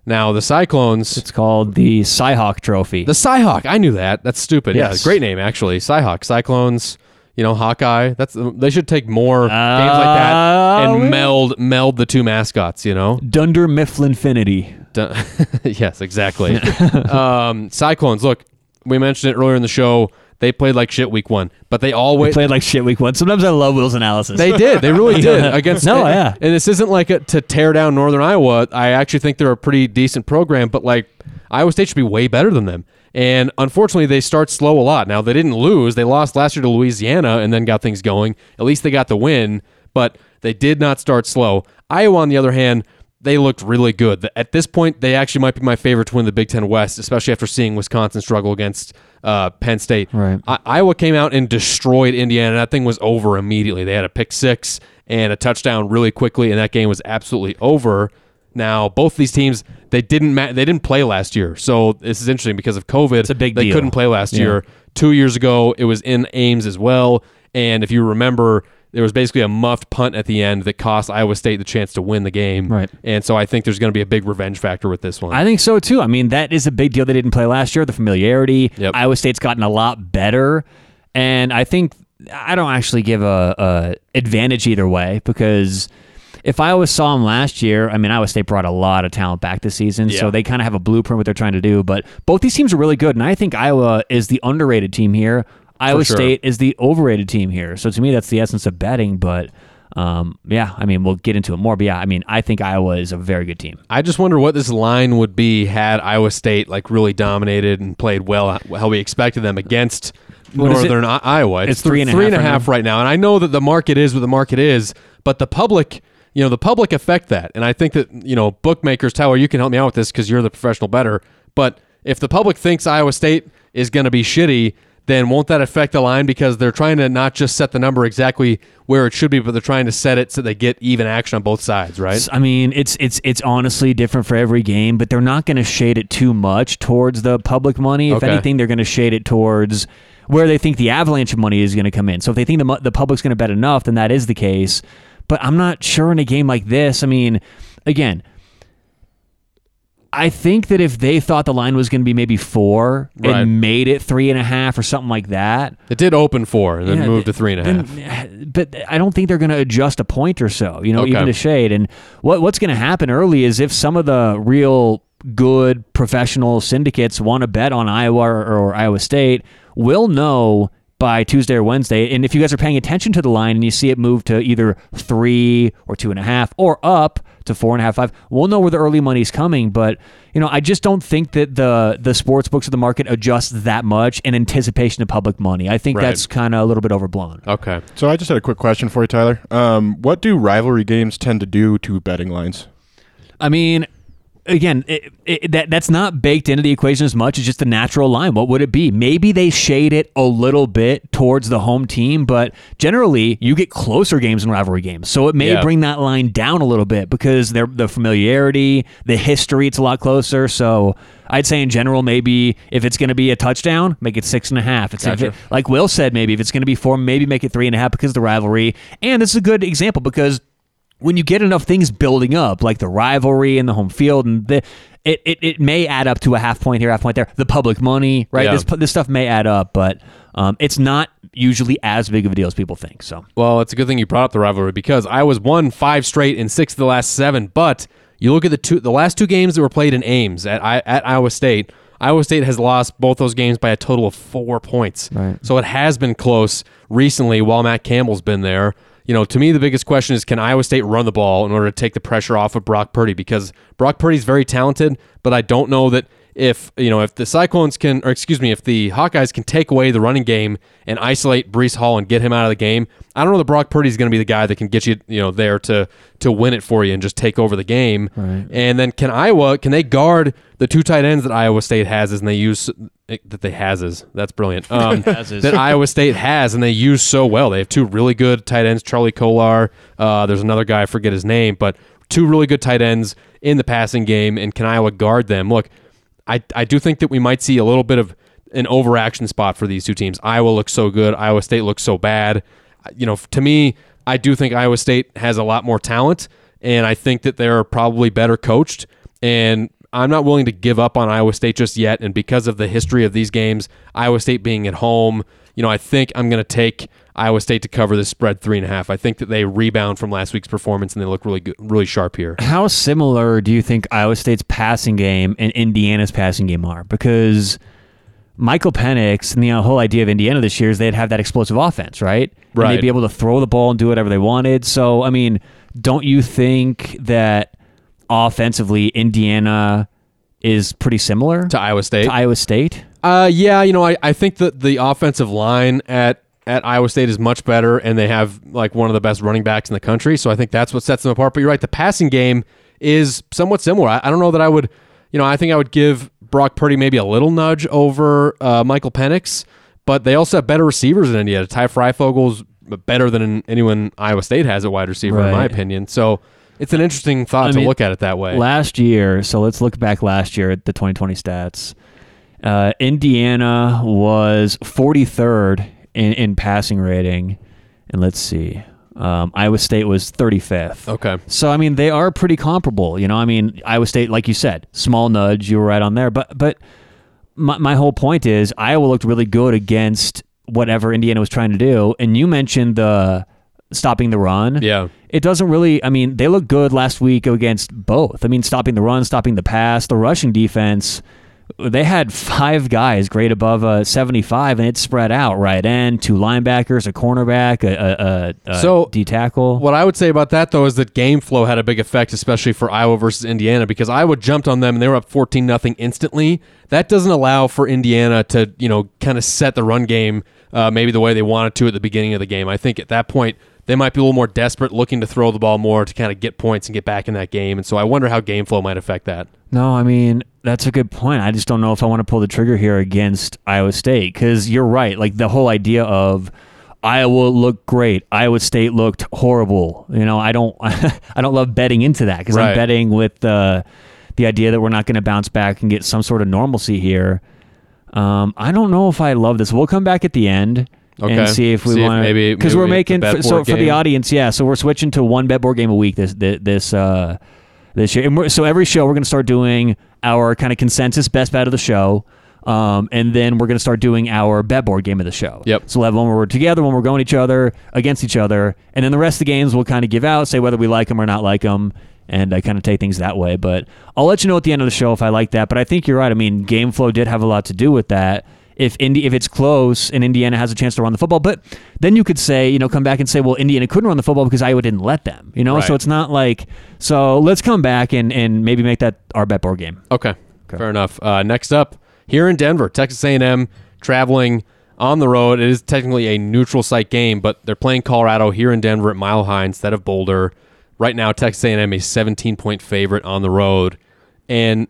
S1: Now the Cyclones,
S2: it's called the Cyhawk Trophy.
S1: the Cyhawk. I knew that. That's stupid.
S2: Yes.
S1: Yeah, great name actually. Cyhawk. Cyclones. You know, Hawkeye. That's they should take more games like that
S2: Uh,
S1: and meld meld the two mascots. You know,
S2: Dunder Mifflinfinity.
S1: Dun- yes, exactly. um, Cyclones. Look, we mentioned it earlier in the show. They played like shit week one, but they always
S2: Played like shit week one. Sometimes I love Will's analysis.
S1: They did. They really did against.
S2: No, yeah.
S1: And this isn't like a, to tear down Northern Iowa. I actually think they're a pretty decent program, but like Iowa State should be way better than them. And unfortunately, they start slow a lot. Now they didn't lose. They lost last year to Louisiana and then got things going. At least they got the win, but they did not start slow. Iowa, on the other hand, they looked really good. At this point, they actually might be my favorite to win the Big Ten West, especially after seeing Wisconsin struggle against uh, Penn State.
S2: Right.
S1: I- Iowa came out and destroyed Indiana. That thing was over immediately. They had a pick six and a touchdown really quickly, and that game was absolutely over. Now, both these teams they didn't ma- they didn't play last year, so this is interesting because of COVID. It's
S2: a big
S1: they
S2: deal.
S1: couldn't play last
S2: Yeah.
S1: year. Two years ago, it was in Ames as well, and if you remember, there was basically a muffed punt at the end that cost Iowa State the chance to win the game.
S2: Right.
S1: and so I think there's going to be a big revenge factor with this one.
S2: I think so too. I mean, that is a big deal. They didn't play last year. The familiarity.
S1: Yep.
S2: Iowa State's gotten a lot better, and I think I don't actually give a, a advantage either way because if Iowa saw them last year, I mean, Iowa State brought a lot of talent back this season,
S1: Yeah.
S2: so they kind of have a blueprint what they're trying to do. But both these teams are really good, and I think Iowa is the underrated team here. Iowa
S1: sure.
S2: State is the overrated team here. So to me, that's the essence of betting. But um, yeah, I mean, we'll get into it more. But yeah, I mean, I think Iowa is a very good team.
S1: I just wonder what this line would be had Iowa State like really dominated and played well how we expected them against
S2: What it?
S1: Northern I- Iowa.
S2: It's three and a
S1: three
S2: half
S1: and a
S2: right
S1: half
S2: now.
S1: right now, and I know that the market is what the market is, but the public, you know, the public affect that, and I think that you know bookmakers, Tyler, you can help me out with this because you're the professional better. But if the public thinks Iowa State is going to be shitty. Then won't that affect the line because they're trying to not just set the number exactly where it should be, but they're trying to set it so they get even action on both sides, right?
S2: I mean, it's it's it's honestly different for every game, but they're not going to shade it too much towards the public money. If
S1: Okay.
S2: anything, they're going to shade it towards where they think the avalanche of money is going to come in. So if they think the the public's going to bet enough, then that is the case. But I'm not sure in a game like this. I mean, again. I think that if they thought the line was going to be maybe four
S1: Right.
S2: and made it three and a half or something like that,
S1: It did open four and then
S2: yeah,
S1: moved to
S2: th-
S1: three and a half.
S2: then- But I don't think they're going to adjust a point or so, you know,
S1: Okay.
S2: even to shade. And what what's going to happen early is if some of the real good professional syndicates want to bet on Iowa or, or Iowa State, we'll know by Tuesday or Wednesday. And if you guys are paying attention to the line and you see it move to either three or two and a half or up to four and a half, five, we'll know where the early money's coming. But you know, I just don't think that the the sports books of the market adjust that much in anticipation of public money. I think
S1: Right.
S2: that's kind of a little bit overblown.
S1: Okay.
S3: So I just had a quick question for you, Tyler. Um, what do rivalry games tend to do to betting lines?
S2: I mean, again, it, it, that that's not baked into the equation as much. It's just a natural line. What would it be? Maybe they shade it a little bit towards the home team, but generally you get closer games in rivalry games. So it may
S1: Yeah.
S2: bring that line down a little bit because they're, the familiarity, the history, it's a lot closer. So I'd say in general, maybe if it's going to be a touchdown, make it six and a half. It's
S1: Gotcha.
S2: it- like Will said, maybe if it's going to be four, maybe make it three and a half because of the rivalry. And this is a good example because when you get enough things building up, like the rivalry and the home field, and the it, it, it may add up to a half point here, half point there. The public money, right?
S1: Yeah.
S2: This this stuff may add up, but um, it's not usually as big of a deal as people think. So
S1: Well, it's a good thing you brought up the rivalry because I was won five straight and six of the last seven. But you look at the two, the last two games that were played in Ames at at Iowa State. Iowa State has lost both those games by a total of four points.
S2: Right.
S1: So it has been close recently while Matt Campbell's been there. You know, to me, the biggest question is can Iowa State run the ball in order to take the pressure off of Brock Purdy? Because Brock Purdy's very talented, but I don't know that if you know if the Cyclones can, or excuse me, if the Hawkeyes can take away the running game and isolate Breece Hall and get him out of the game, I don't know that Brock Purdy is going to be the guy that can get you you know there to to win it for you and just take over the game.
S2: Right.
S1: And then can Iowa can they guard the two tight ends that Iowa State has and they use that they has is that's brilliant um, that Iowa State has and they use so well. They have two really good tight ends, Charlie Kolar. Uh, there's another guy I forget his name, but two really good tight ends in the passing game. And can Iowa guard them? Look, I I do think that we might see a little bit of an overaction spot for these two teams. Iowa looks so good. Iowa State looks so bad. You know, to me, I do think Iowa State has a lot more talent, and I think that they're probably better coached. And I'm not willing to give up on Iowa State just yet. And because of the history of these games, Iowa State being at home, you know, I think I'm going to take Iowa State to cover this spread three and a half. I think that they rebound from last week's performance and they look really good, really sharp here.
S2: How similar do you think Iowa State's passing game and Indiana's passing game are? Because Michael Penix and the whole idea of Indiana this year is they'd have that explosive offense, right? And
S1: Right.
S2: they'd be able to throw the ball and do whatever they wanted. So, I mean, don't you think that offensively Indiana is pretty similar
S1: To Iowa State,
S2: to Iowa State?
S1: Uh, yeah, you know, I, I think that the offensive line at at Iowa State is much better, and they have like one of the best running backs in the country. So I think that's what sets them apart. But you're right, the passing game is somewhat similar. I, I don't know that I would, you know, I think I would give Brock Purdy maybe a little nudge over uh, Michael Penix, but they also have better receivers than Indiana. Ty Fryfogle's better than anyone Iowa State has at wide receiver, in my opinion. So it's an interesting thought
S2: I
S1: to
S2: mean,
S1: look at it that way.
S2: Last year, so let's look back last year at the 2020 stats. Uh, Indiana was 43rd in, in passing rating, and let's see, um, Iowa State was 35th.
S1: okay.
S2: So I mean, they are pretty comparable. You know, I mean, Iowa State, like you said, small nudge. You were right on there, but but my my whole point is Iowa looked really good against whatever Indiana was trying to do, and you mentioned the stopping the run
S1: Yeah.
S2: it doesn't really i mean they look good last week against both i mean stopping the run stopping the pass the rushing defense they had five guys grade above a 75 and it spread out right end two linebackers a cornerback a, a, a, a
S1: So,
S2: d tackle
S1: What I would say about that though is that game flow had a big effect, especially for Iowa versus Indiana, because Iowa jumped on them and they were up fourteen nothing instantly. That doesn't allow for Indiana to you know kind of set the run game uh, maybe the way they wanted to at the beginning of the game. I think at that point they might be a little more desperate, looking to throw the ball more to kind of get points and get back in that game. And so I wonder how game flow might affect that.
S2: No, I mean that's a good point. I just don't know if I want to pull the trigger here against Iowa State because you're right. Like the whole idea of Iowa looked great, Iowa State looked horrible. You know, I don't, I don't love betting into that because
S1: Right.
S2: I'm betting with the the idea that we're not going to bounce back and get some sort of normalcy here. Um, I don't know if I love this. We'll come back at the end.
S1: Okay.
S2: And see if we want
S1: maybe-
S2: because we're making for, so
S1: board
S2: for the audience, yeah. So we're switching to one bet board game a week this this, this uh this year. And we're, so every show we're going to start doing our kind of consensus best bet of the show. Um, and then we're going to start doing our bet board game of the show.
S1: Yep.
S2: So we'll have one where we're together, one where we're going each other against each other, and then the rest of the games we'll kind of give out, say whether we like them or not like them, and I kind of take things that way. But I'll let you know at the end of the show if I like that. But I think you're right. I mean, game flow did have a lot to do with that. If Indi- if it's close and Indiana has a chance to run the football, but then you could say, you know, come back and say, well, Indiana couldn't run the football because Iowa didn't let them, you know.
S1: Right.
S2: So it's not like so. Let's come back and and maybe make that our bet board game.
S1: Okay, fair enough. Uh, next up, here in Denver, Texas A&M traveling on the road. It is technically a neutral site game, but they're playing Colorado here in Denver at Mile High instead of Boulder. Right now, Texas A&M a 17 point favorite on the road, and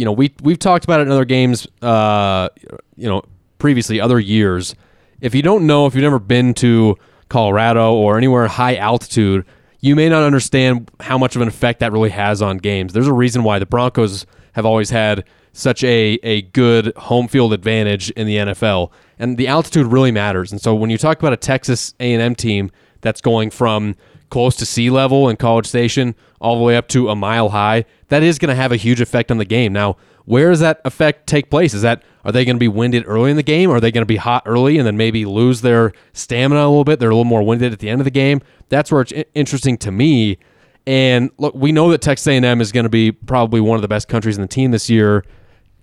S1: you know we we've talked about it in other games. Uh, you know, previously other years. If you don't know, if you've never been to Colorado or anywhere high altitude, you may not understand how much of an effect that really has on games. There's a reason why the Broncos have always had such a, a good home field advantage in the NFL, and the altitude really matters. And so when you talk about a Texas A&M team that's going from close to sea level in College Station all the way up to a mile high, that is going to have a huge effect on the game. Now, where does that effect take place? Is that are they going to be winded early in the game? Are they going to be hot early and then maybe lose their stamina a little bit? They're a little more winded at the end of the game. That's where it's interesting to me. And look, we know that Texas A&M is going to be probably one of the best countries in the team this year.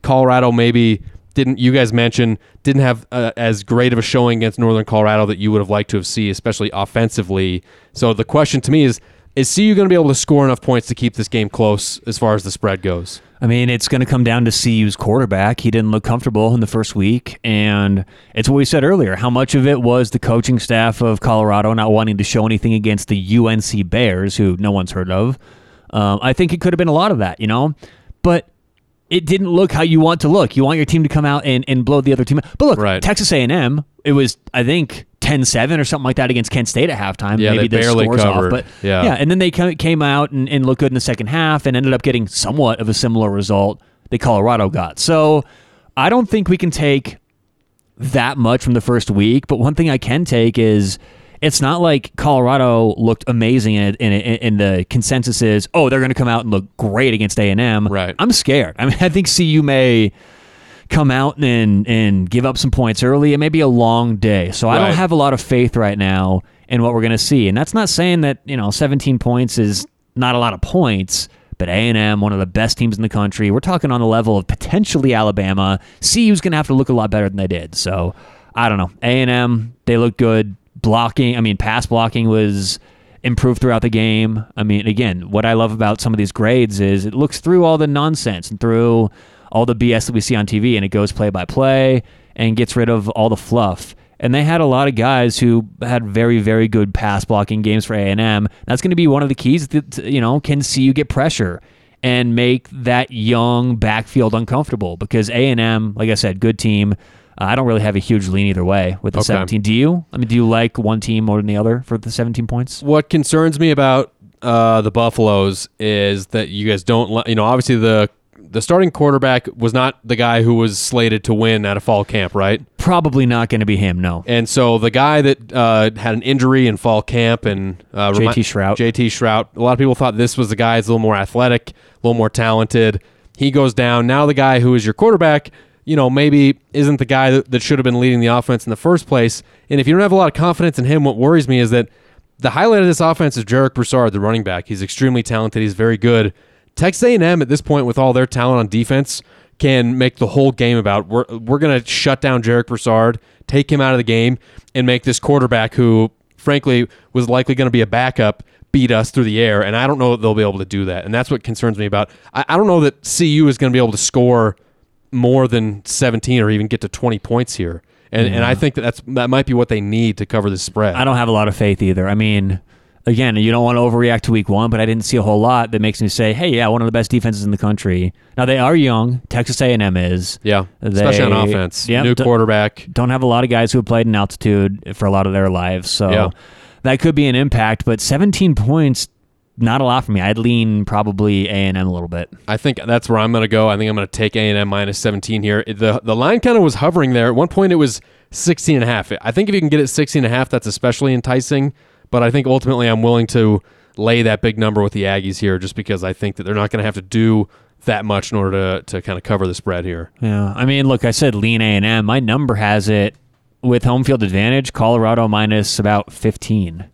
S1: Colorado maybe didn't. You guys mention didn't have uh, as great of a showing against Northern Colorado that you would have liked to have seen, especially offensively. So the question to me is: Is CU going to be able to score enough points to keep this game close as far as the spread goes?
S2: I mean, it's going to come down to CU's quarterback. He didn't look comfortable in the first week, and it's what we said earlier. How much of it was the coaching staff of Colorado not wanting to show anything against the UNC Bears, who no one's heard of? Um, I think it could have been a lot of that, you know, but it didn't look how you want to look. You want your team to come out and, and blow the other team. But look,
S1: Right.
S2: Texas A&M, it was I think 10-7 or something like that against Kent State at halftime.
S1: Yeah,
S2: Maybe
S1: they
S2: the
S1: barely
S2: scores
S1: covered.
S2: off, but
S1: Yeah.
S2: yeah, and then they ca- came out and, and looked good in the second half and ended up getting somewhat of a similar result that Colorado got. So I don't think we can take that much from the first week, but one thing I can take is it's not like Colorado looked amazing and in, in, in the consensus is, oh, they're going to come out and look great against A&M.
S1: Right.
S2: I'm scared. I mean, I think CU may come out and and give up some points early. It may be a long day, so I don't have a lot of faith right now in what we're going to see. And that's not saying that you know 17 points is not a lot of points. But A&M, one of the best teams in the country, we're talking on the level of potentially Alabama. CU's going to have to look a lot better than they did. So I don't know. A&M, they look good. Blocking, I mean, pass blocking was improved throughout the game. I mean, again, what I love about some of these grades is it looks through all the nonsense and through all the BS that we see on TV and it goes play by play and gets rid of all the fluff. And they had a lot of guys who had very, very good pass blocking games for A&M. That's going to be one of the keys that, you know, can CU get pressure and make that young backfield uncomfortable because A&M, like I said, good team. Uh, I don't really have a huge lean either way with the
S1: Okay.
S2: 17. Do you? I mean, do you like one team more than the other for the 17 points?
S1: What concerns me about uh, the Buffaloes is that you guys don't, you know, obviously the the starting quarterback was not the guy who was slated to win at a fall camp, right?
S2: Probably not going to be him, no.
S1: And so the guy that uh, had an injury in fall camp and uh,
S2: JT
S1: remi-
S2: Shrout.
S1: JT Shrout. A lot of people thought this was the guy that's a little more athletic, a little more talented. He goes down. Now the guy who is your quarterback, you know, maybe isn't the guy that, that should have been leading the offense in the first place. And if you don't have a lot of confidence in him, what worries me is that the highlight of this offense is Jarek Broussard, the running back. He's extremely talented. He's very good. Texas A&M at this point, with all their talent on defense, can make the whole game about we're we're gonna shut down Jarek Broussard, take him out of the game, and make this quarterback who, frankly, was likely going to be a backup, beat us through the air. And I don't know that they'll be able to do that. And that's what concerns me about. I, I don't know that CU is going to be able to score more than 17 or even get to 20 points here. And and I think that that's that might be what they need to cover the spread.
S2: I don't have a lot of faith either. I mean, again, you don't want to overreact to week one, but I didn't see a whole lot that makes me say, hey, yeah, one of the best defenses in the country. Now, they are young. Texas A&M is.
S1: yeah, they, especially on offense.
S2: yeah,
S1: New quarterback.
S2: Don't have a lot of guys who have played in altitude for a lot of their lives. So
S1: Yeah.
S2: that could be an impact, but 17 points, not a lot for me. I'd lean probably A&M a little bit.
S1: I think that's where I'm going to go. I think I'm going to take A&M minus 17 here. The the line kind of was hovering there. At one point it was 16 and a half. I think if you can get it 16 and a half, that's especially enticing, but I think ultimately I'm willing to lay that big number with the Aggies here just because I think that they're not going to have to do that much in order to, to kind of cover the spread here.
S2: Yeah, I mean, look, I said lean A and M. My number has it with home field advantage. Colorado minus about fifteen,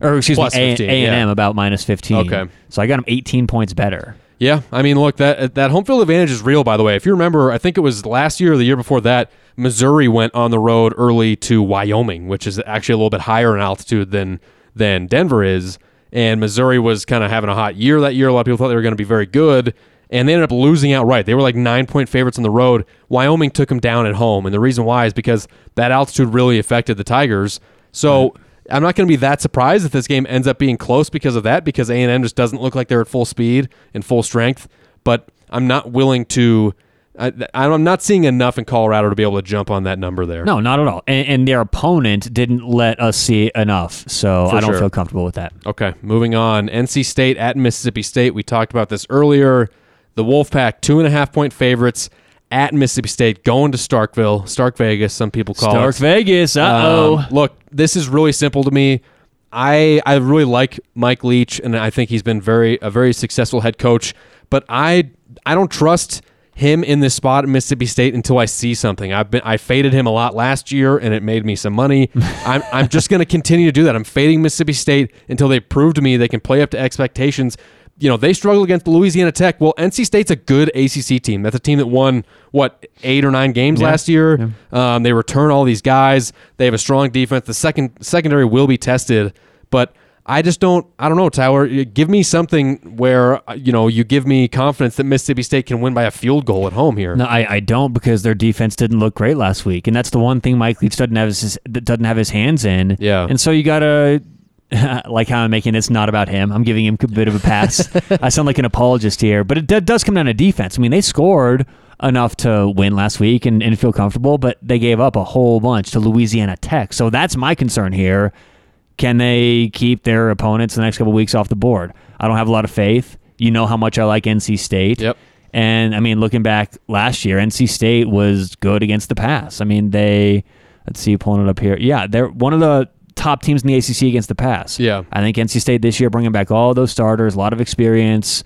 S2: or excuse
S1: Plus
S2: me, A
S1: 15,
S2: and M
S1: yeah.
S2: about minus fifteen.
S1: Okay.
S2: so I got them eighteen points better.
S1: Yeah, I mean, look that uh, that home field advantage is real. By the way, if you remember, I think it was last year or the year before that, Missouri went on the road early to Wyoming, which is actually a little bit higher in altitude than than Denver is. And Missouri was kind of having a hot year that year. A lot of people thought they were going to be very good, and they ended up losing outright. They were like nine point favorites on the road. Wyoming took them down at home, and the reason why is because that altitude really affected the Tigers. So. I'm not going to be that surprised if this game ends up being close because of that, because A and M just doesn't look like they're at full speed and full strength. But I'm not willing to. I, I'm not seeing enough in Colorado to be able to jump on that number there.
S2: No, not at all. And, and their opponent didn't let us see enough, so
S1: For
S2: I don't
S1: sure.
S2: feel comfortable with that.
S1: Okay, moving on. NC State at Mississippi State. We talked about this earlier. The Wolfpack, two and a half point favorites at Mississippi State, going to Starkville, Stark Vegas. Some people call it.
S2: Stark
S1: it.
S2: Vegas. Uh oh.
S1: Um, look, this is really simple to me. I I really like Mike Leach, and I think he's been very a very successful head coach. But I I don't trust him in this spot at Mississippi State until I see something. I've been I faded him a lot last year, and it made me some money. I'm I'm just going to continue to do that. I'm fading Mississippi State until they prove to me they can play up to expectations. You know, they struggled against Louisiana Tech. Well, NC State's a good ACC team. That's a team that won what eight or nine games
S2: Yeah.
S1: last year. Um, they return all these guys. They have a strong defense. The second secondary will be tested, but I just don't. I don't know, Tyler. Give me something where uh, you know you give me confidence that Mississippi State can win by a field goal at home here.
S2: No, I, I don't because their defense didn't look great last week, and that's the one thing Mike Leach doesn't have his doesn't have his hands in.
S1: Yeah.
S2: and so you gotta like how I'm making it's not about him. I'm giving him a bit of a pass. I sound like an apologist here, but it d- does come down to defense. I mean, they scored enough to win last week and, and feel comfortable, but they gave up a whole bunch to Louisiana Tech. So that's my concern here. Can they keep their opponents the next couple weeks off the board? I don't have a lot of faith. You know how much I like NC State.
S1: Yep.
S2: And I mean, looking back last year, NC State was good against the pass. I mean, they let's see, pulling it up here. Yeah, they're one of the top teams in the ACC against the pass.
S1: Yeah.
S2: I think NC State this year bringing back all those starters, a lot of experience.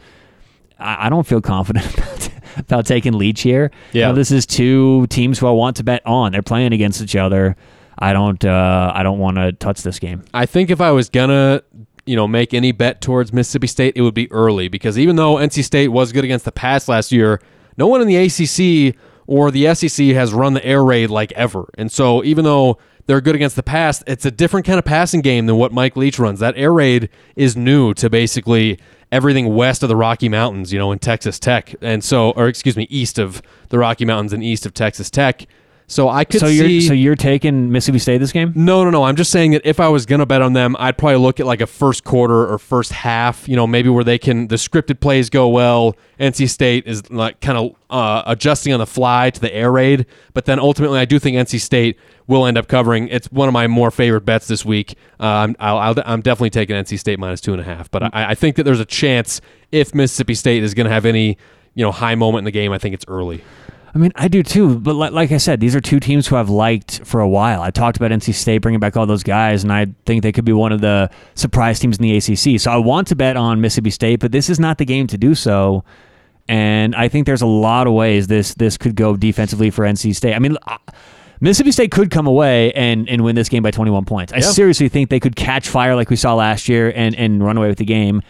S2: I, I don't feel confident about taking Leach here. You
S1: Yeah.
S2: know, this is two teams who I want to bet on. They're playing against each other. I don't. Uh, I don't want to touch this game.
S1: I think if I was gonna, you know, make any bet towards Mississippi State, it would be early because even though NC State was good against the pass last year, no one in the ACC or the SEC has run the air raid like ever. And so even though they're good against the pass, it's a different kind of passing game than what Mike Leach runs. That air raid is new to basically everything west of the Rocky Mountains, you know, in Texas Tech. And so, or excuse me, east of the Rocky Mountains and east of Texas Tech. So I could
S2: So
S1: see.
S2: you're so you're taking Mississippi State this game?
S1: No, no, no. I'm just saying that if I was gonna bet on them, I'd probably look at like a first quarter or first half. You know, maybe where they can the scripted plays go well. NC State is like kind of uh, adjusting on the fly to the air raid, but then ultimately, I do think NC State will end up covering. It's one of my more favorite bets this week. Uh, I'm I'll, I'll, I'm definitely taking NC State minus two and a half, but I, I think that there's a chance if Mississippi State is gonna have any you know high moment in the game. I think it's early.
S2: I mean, I do too. But like, like I said, these are two teams who I've liked for a while. I talked about NC State bringing back all those guys, and I think they could be one of the surprise teams in the ACC. So I want to bet on Mississippi State, but this is not the game to do so. And I think there's a lot of ways this this could go defensively for NC State. I mean. Mississippi State could come away and, and win this game by 21 points. I seriously think they could catch fire like we saw last year and, and run away with the game.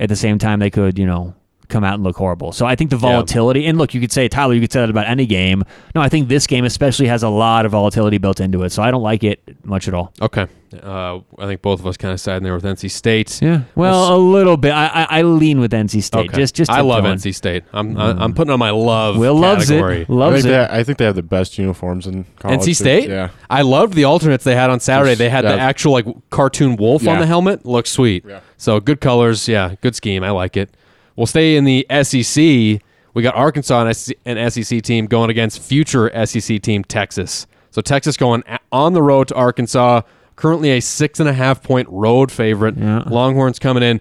S2: At the same time, they could, you know, come out and look horrible. So I think the volatility, and look, you could say, Tyler, you could say that about any game. No, I think this game especially has a lot of volatility built into it. So I don't like it much at all.
S1: Okay, uh, I think both of us kind of side in there with NC State.
S2: Yeah. Well, a little bit. I, I, I lean with NC State.
S1: Okay.
S2: Just, just
S1: I love
S2: going.
S1: NC State. I'm I- I'm putting on my love.
S2: Will loves
S1: category.
S2: it.
S3: I
S2: Loves
S3: think,
S2: it.
S3: they, I think they have the best uniforms in college.
S1: NC
S3: too.
S1: State.
S3: Yeah.
S1: I loved the alternates they had on Saturday.
S3: Just-
S1: They had the actual like cartoon wolf on the helmet. Looks sweet.
S3: Yeah.
S1: So good colors. Yeah, good scheme. I like it. We'll stay in the SEC. We got Arkansas and SEC, an SEC team going against future SEC team Texas. So Texas going on the road to Arkansas. Currently a six and a half point road favorite.
S2: Yeah.
S1: Longhorns coming in.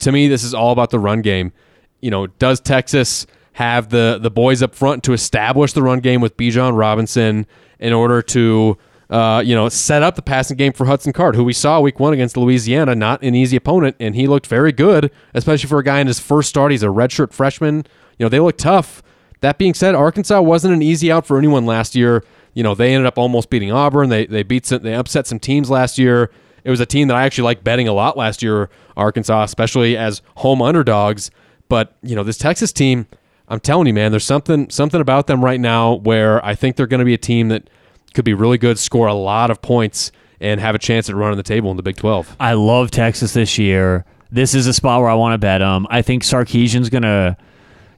S1: To me, this is all about the run game. You know, does Texas have the the boys up front to establish the run game with Bijan Robinson in order to uh, you know set up the passing game for Hudson Card, who we saw week one against Louisiana, not an easy opponent, and he looked very good, especially for a guy in his first start. He's a redshirt freshman. You know, they look tough. That being said, Arkansas wasn't an easy out for anyone last year. You know, they ended up almost beating Auburn. They they beat some, they upset some teams last year. It was a team that I actually liked betting a lot last year, Arkansas, especially as home underdogs. But you know, this Texas team, I'm telling you, man, there's something something about them right now where I think they're going to be a team that could be really good, score a lot of points, and have a chance at running the table in the Big 12.
S2: I love Texas this year. This is a spot where I want to bet him. I think Sarkisian's going to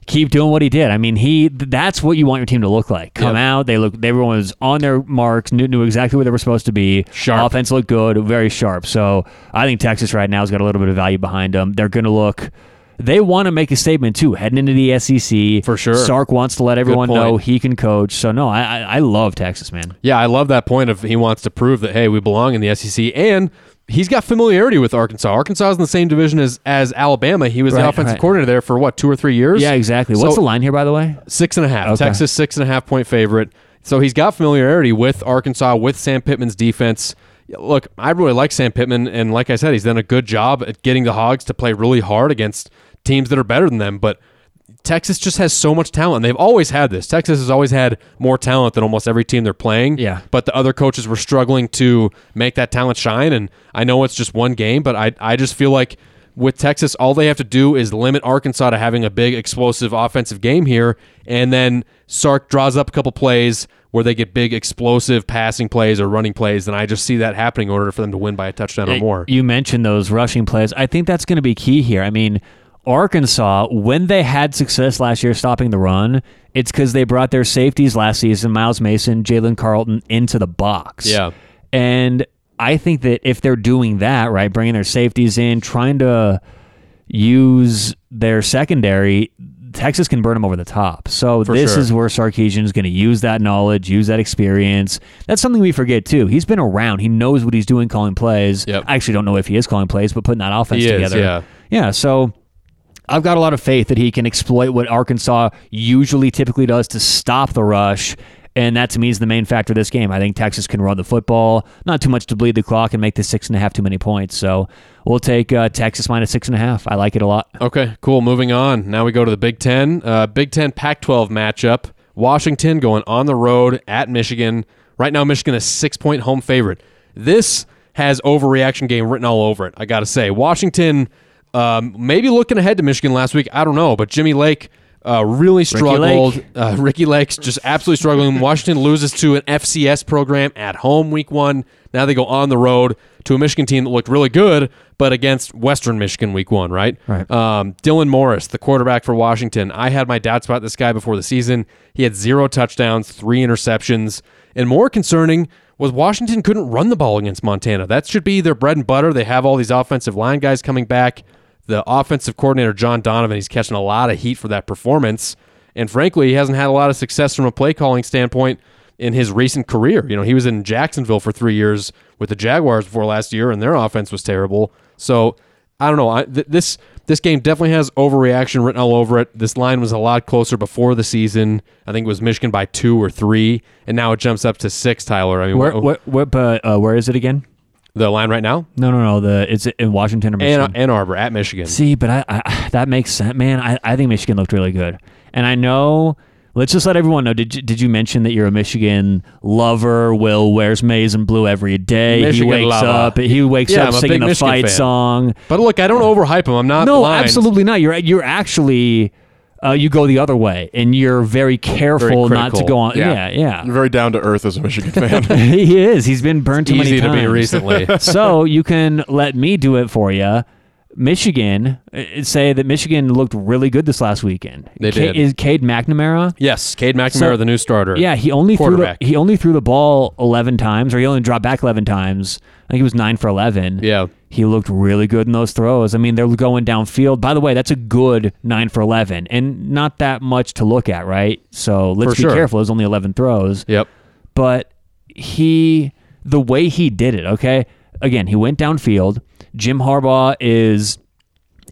S2: keep doing what he did. I mean, he that's what you want your team to look like. Come
S1: Yep.
S2: out, they look everyone was on their marks, knew, knew exactly where they were supposed to be.
S1: Sharp.
S2: Offense looked good, very sharp. So, I think Texas right now has got a little bit of value behind them. They're going to look they want to make a statement too, heading into the SEC.
S1: For sure.
S2: Sark wants to let everyone know he can coach. So no, I, I I love Texas, man.
S1: Yeah, I love that point of he wants to prove that hey, we belong in the SEC, and he's got familiarity with Arkansas. Arkansas is in the same division as as Alabama. He was the offensive
S2: right.
S1: coordinator there for what two or three years.
S2: Yeah, exactly. What's the line here, by the way?
S1: six and a half.
S2: Okay.
S1: Texas six and a half point favorite. So he's got familiarity with Arkansas, with Sam Pittman's defense. Look, I really like Sam Pittman, and like I said, he's done a good job at getting the Hogs to play really hard against teams that are better than them. But Texas just has so much talent. They've always had this. Texas has always had more talent than almost every team they're playing.
S2: Yeah.
S1: But the other coaches were struggling to make that talent shine. And I know it's just one game, but I I just feel like with Texas, all they have to do is limit Arkansas to having a big explosive offensive game here, and then Sark draws up a couple plays where they get big explosive passing plays or running plays, and I just see that happening in order for them to win by a touchdown or more.
S2: You mentioned those rushing plays. I think that's going to be key here. I mean, Arkansas, when they had success last year stopping the run, it's because they brought their safeties last season, Miles Mason, Jalen Catalon, into the box.
S1: Yeah.
S2: And I think that if they're doing that, right, bringing their safeties in, trying to use their secondary, Texas can burn them over the top. So
S1: For
S2: this
S1: sure.
S2: is where Sarkisian is going to use that knowledge, use that experience. That's something we forget too. He's been around. He knows what he's doing calling plays.
S1: Yep.
S2: I actually don't know if he is calling plays, but putting that offense
S1: He is,
S2: together.
S1: yeah.
S2: Yeah. So I've got a lot of faith that he can exploit what Arkansas usually typically does to stop the rush And that to me is the main factor of this game. I think Texas can run the football, not too much to bleed the clock and make the six and a half too many points. So we'll take uh, Texas minus six and a half. I like it a lot.
S1: Okay, cool. Moving on. Now we go to the Big Ten. Uh, Big Ten Pac 12 matchup. Washington going on the road at Michigan. Right now, Michigan is six point home favorite. This has overreaction game written all over it. I got to say, Washington um, maybe looking ahead to Michigan last week. I don't know, but Jimmy Lake uh, really struggled.
S2: Lake.
S1: Uh, Ricki Lake's just absolutely struggling. Washington loses to an FCS program at home week one. Now they go on the road to a Michigan team that looked really good, but against Western Michigan week one, right?
S2: Right.
S1: Um, Dylan Morris, the quarterback for Washington. I had my doubts about this guy before the season. He had zero touchdowns, three interceptions, and more concerning was Washington couldn't run the ball against Montana. That should be their bread and butter. They have all these offensive line guys coming back. The offensive coordinator John Donovan, he's catching a lot of heat for that performance, and frankly, he hasn't had a lot of success from a play calling standpoint in his recent career. You know, he was in Jacksonville for three years with the Jaguars before last year, and their offense was terrible. So I don't know. I, th- this this game definitely has overreaction written all over it. This line was a lot closer before the season. I think it was Michigan by two or three, and now it jumps up to six. Tyler, I mean,
S2: Where,
S1: wh-
S2: where, where, uh, where is it again?
S1: The line right now,
S2: No, no, no. The it's in Washington or Michigan.
S1: Ann, Ann Arbor at Michigan.
S2: See, but I, I that makes sense, man. I, I think Michigan looked really good, and I know. Let's just let everyone know. Did you, did you mention that you're a Michigan lover? Will wears maize and blue every day.
S1: Michigan
S2: he wakes
S1: lover.
S2: up. He wakes
S1: Yeah,
S2: up
S1: I'm
S2: singing the
S1: Michigan
S2: fight
S1: fan.
S2: song.
S1: But look, I don't overhype him. I'm not
S2: No,
S1: blind.
S2: absolutely not. You're you're actually uh, you go the other way, and you're very careful not to go on.
S1: Yeah.
S2: Yeah, yeah.
S3: You're very down to earth as a Michigan fan.
S2: he is. He's been burned too
S1: Easy
S2: many
S1: to
S2: times.
S1: be recently.
S2: so you can let me do it for you. Michigan uh, say that Michigan looked really good this last weekend.
S1: They did.
S2: Is Cade McNamara?
S1: yes, Cade McNamara,
S2: So-
S1: the new starter.
S2: Yeah, he only threw the, he only threw the ball eleven times, or he only dropped back eleven times. I think he was nine for eleven.
S1: Yeah.
S2: he looked really good in those throws. I mean, they're going downfield. By the way, that's a good nine for eleven, and not that much to look at, right? So let's
S1: For
S2: be
S1: sure.
S2: careful. There's only eleven throws
S1: Yep.
S2: but he the way he did it okay again he went downfield jim harbaugh is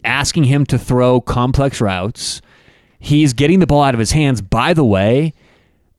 S2: asking him to throw complex routes. He's getting the ball out of his hands. By the way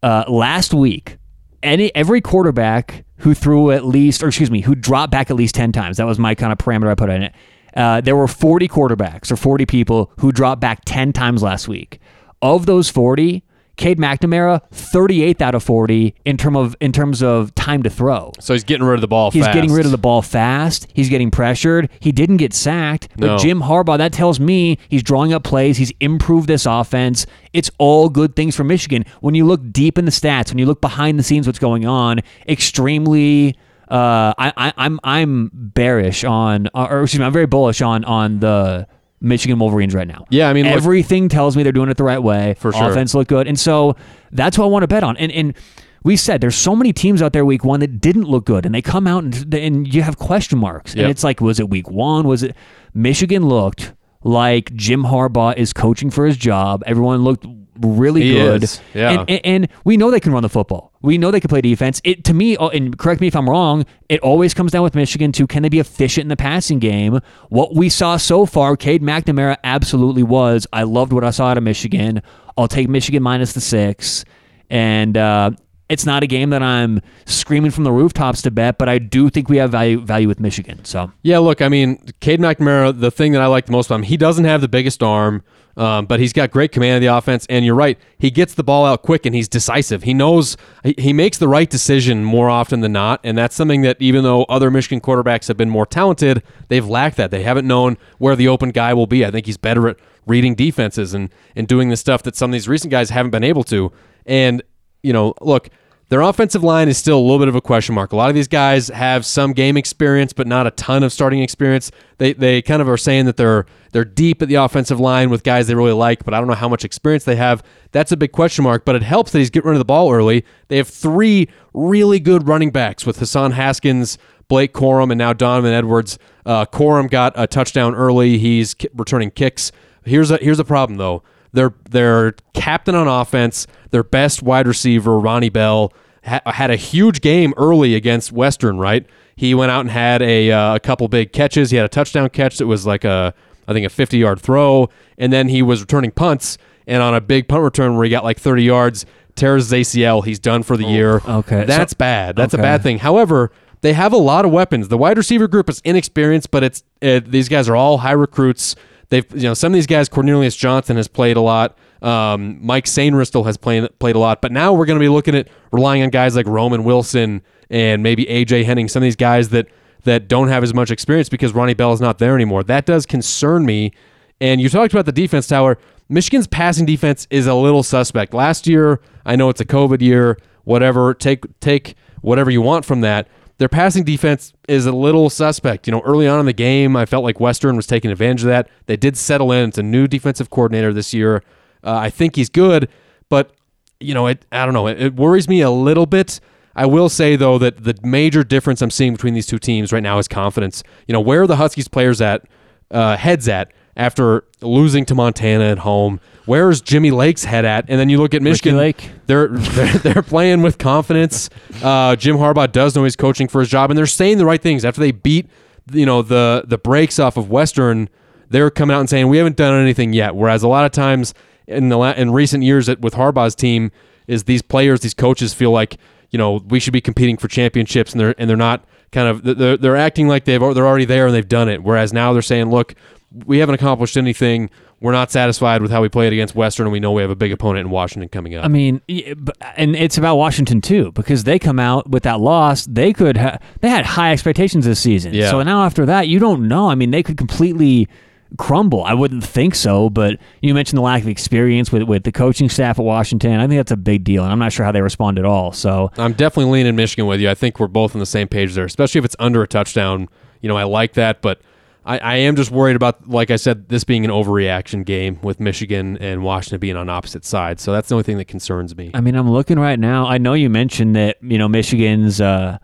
S2: uh, last week any every quarterback who threw at least or excuse me who dropped back at least 10 times that was my kind of parameter i put in it uh, there were 40 quarterbacks or 40 people who dropped back 10 times last week. Of those 40 Cade McNamara, 38th out of 40 in term of in terms of time to throw.
S1: So he's getting rid of the ball
S2: He's
S1: fast.
S2: getting rid of the ball fast. He's getting pressured. He didn't get sacked. But
S1: No.
S2: Jim Harbaugh, that tells me he's drawing up plays. He's improved this offense. It's all good things for Michigan. When you look deep in the stats, when you look behind the scenes, what's going on, extremely. Uh, I, I, I'm I'm bearish on, or excuse me, I'm very bullish on on the Michigan Wolverines right now.
S1: Yeah, I mean, look-
S2: everything tells me they're doing it the right way.
S1: For sure.
S2: offense look good, and so that's what I want to bet on. And and we said there's so many teams out there week one that didn't look good, and they come out and and you have question marks.
S1: Yep.
S2: And it's like, was it week one? Was it Michigan looked like Jim Harbaugh is coaching for his job? Everyone looked really
S1: He
S2: good.
S1: is, yeah.
S2: And, and, and we know they can run the football. We know they can play defense. It to me, oh, and correct me if I'm wrong. It always comes down with Michigan to can they be efficient in the passing game? What we saw so far, Cade McNamara absolutely was. I loved what I saw out of Michigan. I'll take Michigan minus the six, and uh, it's not a game that I'm screaming from the rooftops to bet, but I do think we have value value with Michigan. So
S1: Yeah, look, I mean, Cade McNamara, the thing that I like the most about him, he doesn't have the biggest arm, um, but he's got great command of the offense. And you're right, he gets the ball out quick and he's decisive. He knows he, he makes the right decision more often than not. And that's something that even though other Michigan quarterbacks have been more talented, they've lacked that. They haven't known where the open guy will be. I think he's better at reading defenses and, and doing the stuff that some of these recent guys haven't been able to. And, you know, look, their offensive line is still a little bit of a question mark. A lot of these guys have some game experience, but not a ton of starting experience. They they kind of are saying that they're they're deep at the offensive line with guys they really like, but I don't know how much experience they have. That's a big question mark. But it helps that he's getting rid of the ball early. They have three really good running backs with Hassan Haskins, Blake Corum, and now Donovan Edwards. Uh, Corum got a touchdown early. He's ki- returning kicks. Here's a here's a problem though. Their their captain on offense, their best wide receiver, Ronnie Bell, ha- had a huge game early against Western. Right, he went out and had a, uh, a couple big catches. He had a touchdown catch that was like a I think a 50 yard throw, and then he was returning punts. And on a big punt return where he got like 30 yards, tears his ACL. He's done for the year.
S2: okay.
S1: That's
S2: So-
S1: bad. That's a bad thing. However, they have a lot of weapons. The wide receiver group is inexperienced, but it's it, these guys are all high recruits. They've you know some of these guys. Cornelius Johnson has played a lot. Um, Mike Sainristel has played played a lot. But now we're going to be looking at relying on guys like Roman Wilson and maybe AJ Henning. Some of these guys that that don't have as much experience because Ronnie Bell is not there anymore. That does concern me. And you talked about the defense tower. Michigan's passing defense is a little suspect. Last year, I know it's a COVID year, whatever. Take take whatever you want from that. Their passing defense is a little suspect. You know, early on in the game, I felt like Western was taking advantage of that. They did settle in. It's a new defensive coordinator this year. Uh, I think he's good, but you know, it. I don't know. It, it worries me a little bit. I will say though that the major difference I'm seeing between these two teams right now is confidence. You know, where are the Huskies players at, uh, heads at after losing to Montana at home? Where's Jimmy Lake's head at? And then you look at Michigan.
S2: Lake.
S1: They're, they're they're playing with confidence. Uh, Jim Harbaugh does know he's coaching for his job, and they're saying the right things after they beat you know the the breaks off of Western. They're coming out and saying we haven't done anything yet. Whereas a lot of times in the la- in recent years at, with Harbaugh's team is these players, these coaches feel like you know we should be competing for championships, and they're and they're not kind of they're they're acting like they've they're already there and they've done it. Whereas now they're saying, look, we haven't accomplished anything. We're not satisfied with how we played against Western, and we know we have a big opponent in Washington coming up.
S2: I mean, and it's about Washington too because they come out with that loss. They could ha- they had high expectations this season.
S1: Yeah.
S2: So now after that, you don't know. I mean, they could completely crumble. I wouldn't think so, but you mentioned the lack of experience with with the coaching staff at Washington. I think that's a big deal, and I'm not sure how they respond at all. So
S1: I'm definitely leaning Michigan with you. I think we're both on the same page there, especially if it's under a touchdown. You know, I like that, but I, I am just worried about, like I said, this being an overreaction game with Michigan and Washington being on opposite sides. So that's the only thing that concerns me.
S2: I mean, I'm looking right now. I know you mentioned that you know Michigan's uh,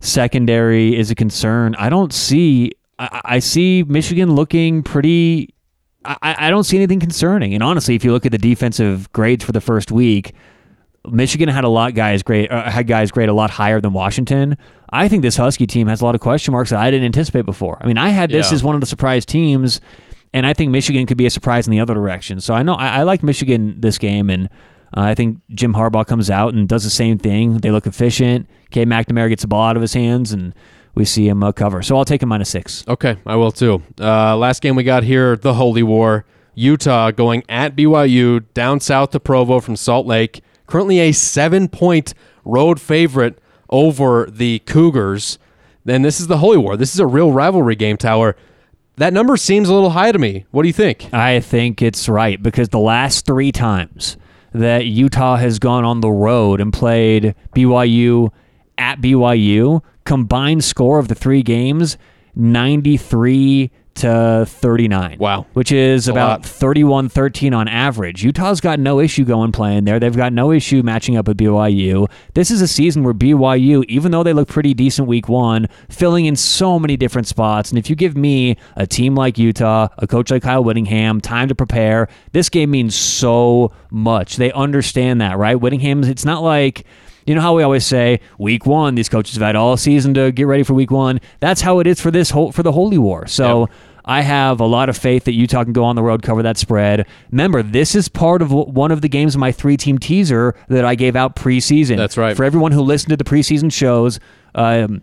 S2: secondary is a concern. I don't see. I, I see Michigan looking pretty. I, I don't see anything concerning. And honestly, if you look at the defensive grades for the first week, Michigan had a lot guys grade uh, had guys grade a lot higher than Washington. I think this Husky team has a lot of question marks that I didn't anticipate before. I mean, I had this
S1: Yeah.
S2: as one of the surprise teams, and I think Michigan could be a surprise in the other direction. So I know I, I like Michigan this game, and uh, I think Jim Harbaugh comes out and does the same thing. They look efficient. Cade McNamara gets the ball out of his hands, and we see him uh, cover. So I'll take him minus six.
S1: Okay, I will too. Uh, last game we got here, the Holy War. Utah going at BYU down south to Provo from Salt Lake. Currently a seven point road favorite over the Cougars. Then this is the Holy War. This is a real rivalry game, Tower. That number seems a little high to me. What do you think?
S2: I think it's right because the last three times that Utah has gone on the road and played BYU at BYU, combined score of the three games, 93 to 39.
S1: Wow.
S2: Which is about
S1: lot.
S2: 31 13 on average. Utah's got no issue going playing there. They've got no issue matching up with BYU. This is a season where BYU, even though they look pretty decent week one, filling in so many different spots. And if you give me a team like Utah, a coach like Kyle Whittingham, time to prepare, this game means so much. They understand that, right? Whittingham's, it's not like. You know how we always say week one, these coaches have had all season to get ready for week one. That's how it is for this whole for the Holy War. So
S1: Yep.
S2: I have a lot of faith that Utah can go on the road, cover that spread. Remember, this is part of one of the games of my three team teaser that I gave out preseason.
S1: That's right.
S2: For everyone who listened to the preseason shows, um,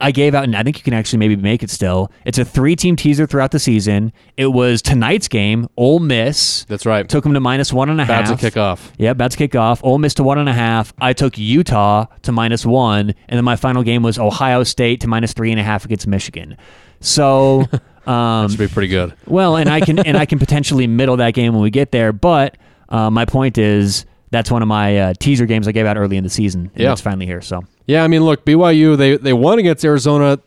S2: I gave out, and I think you can actually maybe make it still. It's a three team teaser throughout the season. It was tonight's game, Ole Miss.
S1: That's right.
S2: Took them to minus one and a half.
S1: About to kick off.
S2: Yeah, about to kick off. Ole Miss to one and a half. I took Utah to minus one, and then my final game was Ohio State to minus three and a half against Michigan. So, um,
S1: Should be pretty good.
S2: well, and I can and I can potentially middle that game when we get there. But uh, my point is that's one of my uh, teaser games I gave out early in the season, and
S1: Yeah.
S2: it's finally here. So
S1: Yeah, I mean, look, BYU they they won against Arizona.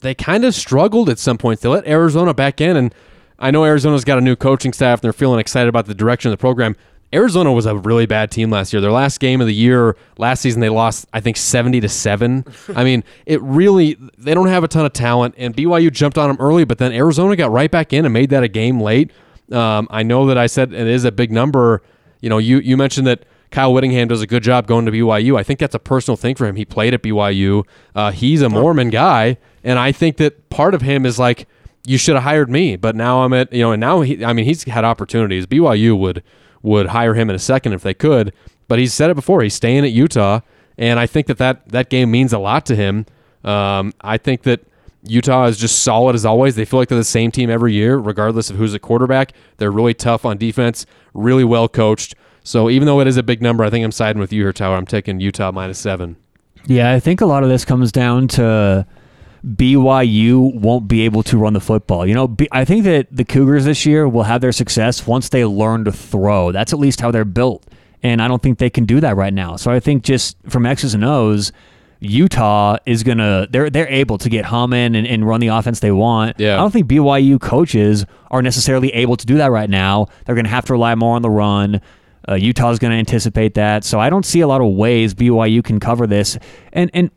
S1: They kind of struggled at some points. They let Arizona back in, and I know Arizona's got a new coaching staff. and They're feeling excited about the direction of the program. Arizona was a really bad team last year. Their last game of the year last season, they lost I think seventy to seven. I mean, it really they don't have a ton of talent, and BYU jumped on them early, but then Arizona got right back in and made that a game late. Um, I know that I said it is a big number. You know, you you mentioned that Kyle Whittingham does a good job going to BYU. I think that's a personal thing for him. He played at BYU. Uh, he's a Mormon guy, and I think that part of him is like, you should have hired me. But now I'm at you know, and now he, I mean, he's had opportunities. BYU would would hire him in a second if they could. but he's said it before. He's staying at Utah, and I think that that, that game means a lot to him. Um, I think that Utah is just solid as always. They feel like they're the same team every year, regardless of who's a quarterback. They're really tough on defense, really well coached. So even though it is a big number, I think I'm siding with you here, Tower. I'm taking Utah minus seven.
S2: Yeah, I think a lot of this comes down to BYU won't be able to run the football. You know, I think that the Cougars this year will have their success once they learn to throw. That's at least how they're built. And I don't think they can do that right now. So I think just from X's and O's, Utah is gonna they're they're able to get humming and, and run the offense they want.
S1: Yeah.
S2: I don't think BYU coaches are necessarily able to do that right now. They're gonna have to rely more on the run. Uh, Utah's going to anticipate that, so I don't see a lot of ways BYU can cover this. And and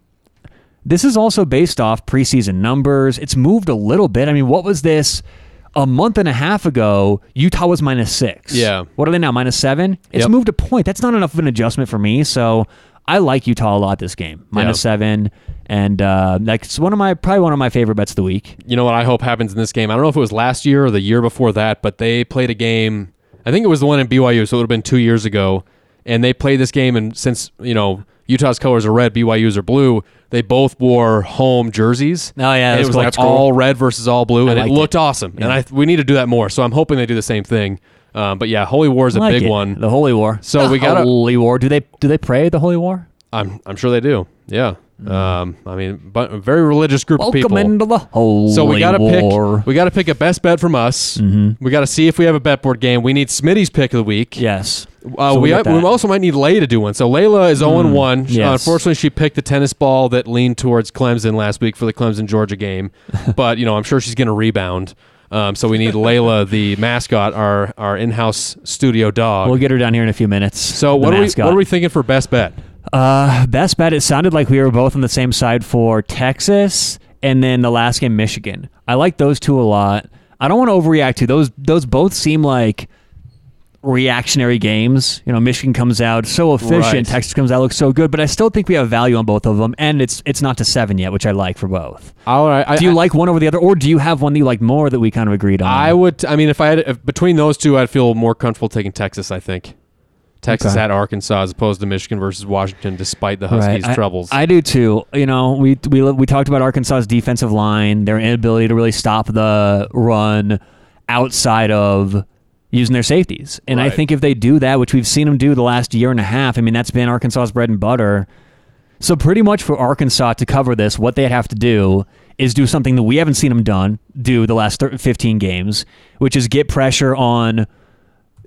S2: this is also based off preseason numbers. It's moved a little bit. I mean, what was this? A month and a half ago, Utah was minus six.
S1: Yeah.
S2: What are they now? Minus seven? It's
S1: Yep.
S2: moved a point. That's not enough of an adjustment for me. So I like Utah a lot this game. Minus
S1: Yeah.
S2: seven. And uh, like it's one of my probably one of my favorite bets of the week.
S1: you know what I hope happens in this game? I don't know if it was last year or the year before that, but they played a game. I think it was the one in BYU, so it would have been two years ago. And they played this game, and since you know Utah's colors are red, BYU's are blue, they both wore home jerseys.
S2: Oh, yeah, that's
S1: it was
S2: cool.
S1: like
S2: That's
S3: cool.
S1: all red versus all blue, and it looked
S2: it.
S1: awesome. And I we need to do that more. So I'm hoping they do the same thing. Um, but yeah, Holy War is a
S2: like
S1: big
S2: it.
S1: one.
S2: The Holy War.
S1: So
S2: The
S1: we gotta-
S2: Holy War. Do they do they pray the Holy War?
S1: I'm I'm sure they do. Yeah. Um, I mean, but a very religious group of
S2: Welcome
S1: people.
S2: into the Holy
S1: So we gotta
S2: War.
S1: pick. We gotta pick a best bet from us.
S2: Mm-hmm.
S1: We gotta see if we have a bet board game. We need Smitty's pick of the week.
S2: yes.
S1: Uh,
S2: So we
S1: we, we also might need Lay to do one. So Layla is 0 1.
S2: yes.
S1: Unfortunately, she picked the tennis ball that leaned towards Clemson last week for the Clemson Georgia game. but, you know, I'm sure she's going to rebound. Um, so we need Layla, the mascot, our, our in house studio dog.
S2: We'll get her down here in a few minutes.
S1: so what are, we, what are we thinking for best bet?
S2: Uh, best bet. It sounded like we were both on the same side for Texas, and then the last game, Michigan. I like those two a lot. I don't want to overreact to those. Those both seem like reactionary games. You know, Michigan comes out so efficient,
S1: Right.
S2: Texas comes out looks so good, but I still think we have value on both of them, and it's it's not to seven yet, which I like for both.
S1: All right. I,
S2: Do you
S1: I,
S2: like one over the other, or do you have one that you like more that we kind of agreed on?
S1: I would, I mean, if I had, if between those two, I'd feel more comfortable taking Texas, I think. Texas
S2: Okay.
S1: at Arkansas as opposed to Michigan versus Washington, despite the Huskies'
S2: I-
S1: troubles.
S2: I, do too. You know, we we we talked about Arkansas's defensive line, their inability to really stop the run outside of using their safeties. And I think if they do that, which we've seen them do the last year and a half, I mean that's been Arkansas's bread and butter. So pretty much for Arkansas to cover this, what they'd have to do is do something that we haven't seen them done do the last thir- 15 games, which is get pressure on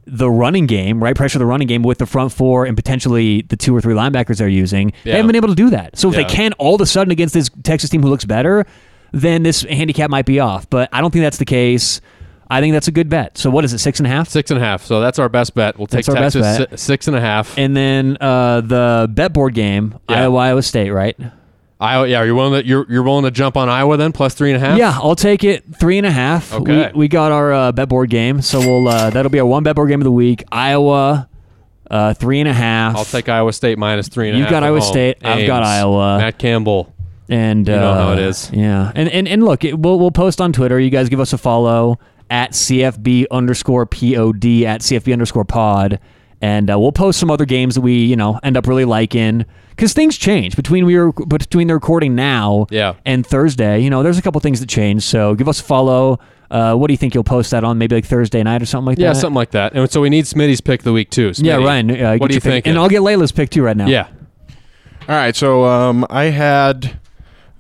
S2: the running game, right? Pressure the running game with the front four and potentially the two or three linebackers they're using. They haven't been able to do that. So if
S1: Yeah.
S2: they can all of a sudden against this Texas team who looks better, then this handicap might be off. But I don't think that's the case. I think that's a good bet. So what is it, six and a half?
S1: Six and a half. So that's our best bet. We'll take
S2: That's our best
S1: Texas
S2: bet.
S1: si- six and a half.
S2: And then uh, the bet board game,
S1: Yeah.
S2: Iowa, Iowa State, right?
S1: Iowa, yeah, are you're willing to you're you're willing to jump on Iowa then plus three and a half.
S2: Yeah, I'll take it three and a half.
S1: Okay.
S2: We, we got our uh, bet board game, so we'll uh, that'll be our one bet board game of the week. Iowa, uh, three and a half.
S1: I'll take Iowa State minus three and a
S2: You've
S1: half
S2: got
S1: at
S2: Iowa
S1: home.
S2: State. I've got Iowa.
S1: Matt Campbell.
S2: and
S1: You know
S2: uh,
S1: how it is.
S2: Yeah, and and and look, it, we'll we'll post on Twitter. You guys give us a follow at CFB underscore pod at CFB underscore pod, and uh, we'll post some other games that we you know end up really liking because things change between we were between the recording now
S1: Yeah.
S2: and Thursday. You know, there's a couple things that change. So give us a follow. Uh, what do you think you'll post that on? Maybe like Thursday night or something like
S1: Yeah,
S2: that.
S1: Yeah, something like that. And so we need Smitty's pick of the week too.
S2: Yeah, Ryan. Uh,
S1: what do you think?
S2: And I'll get Layla's pick too right now.
S1: Yeah.
S3: All right, so um, I had.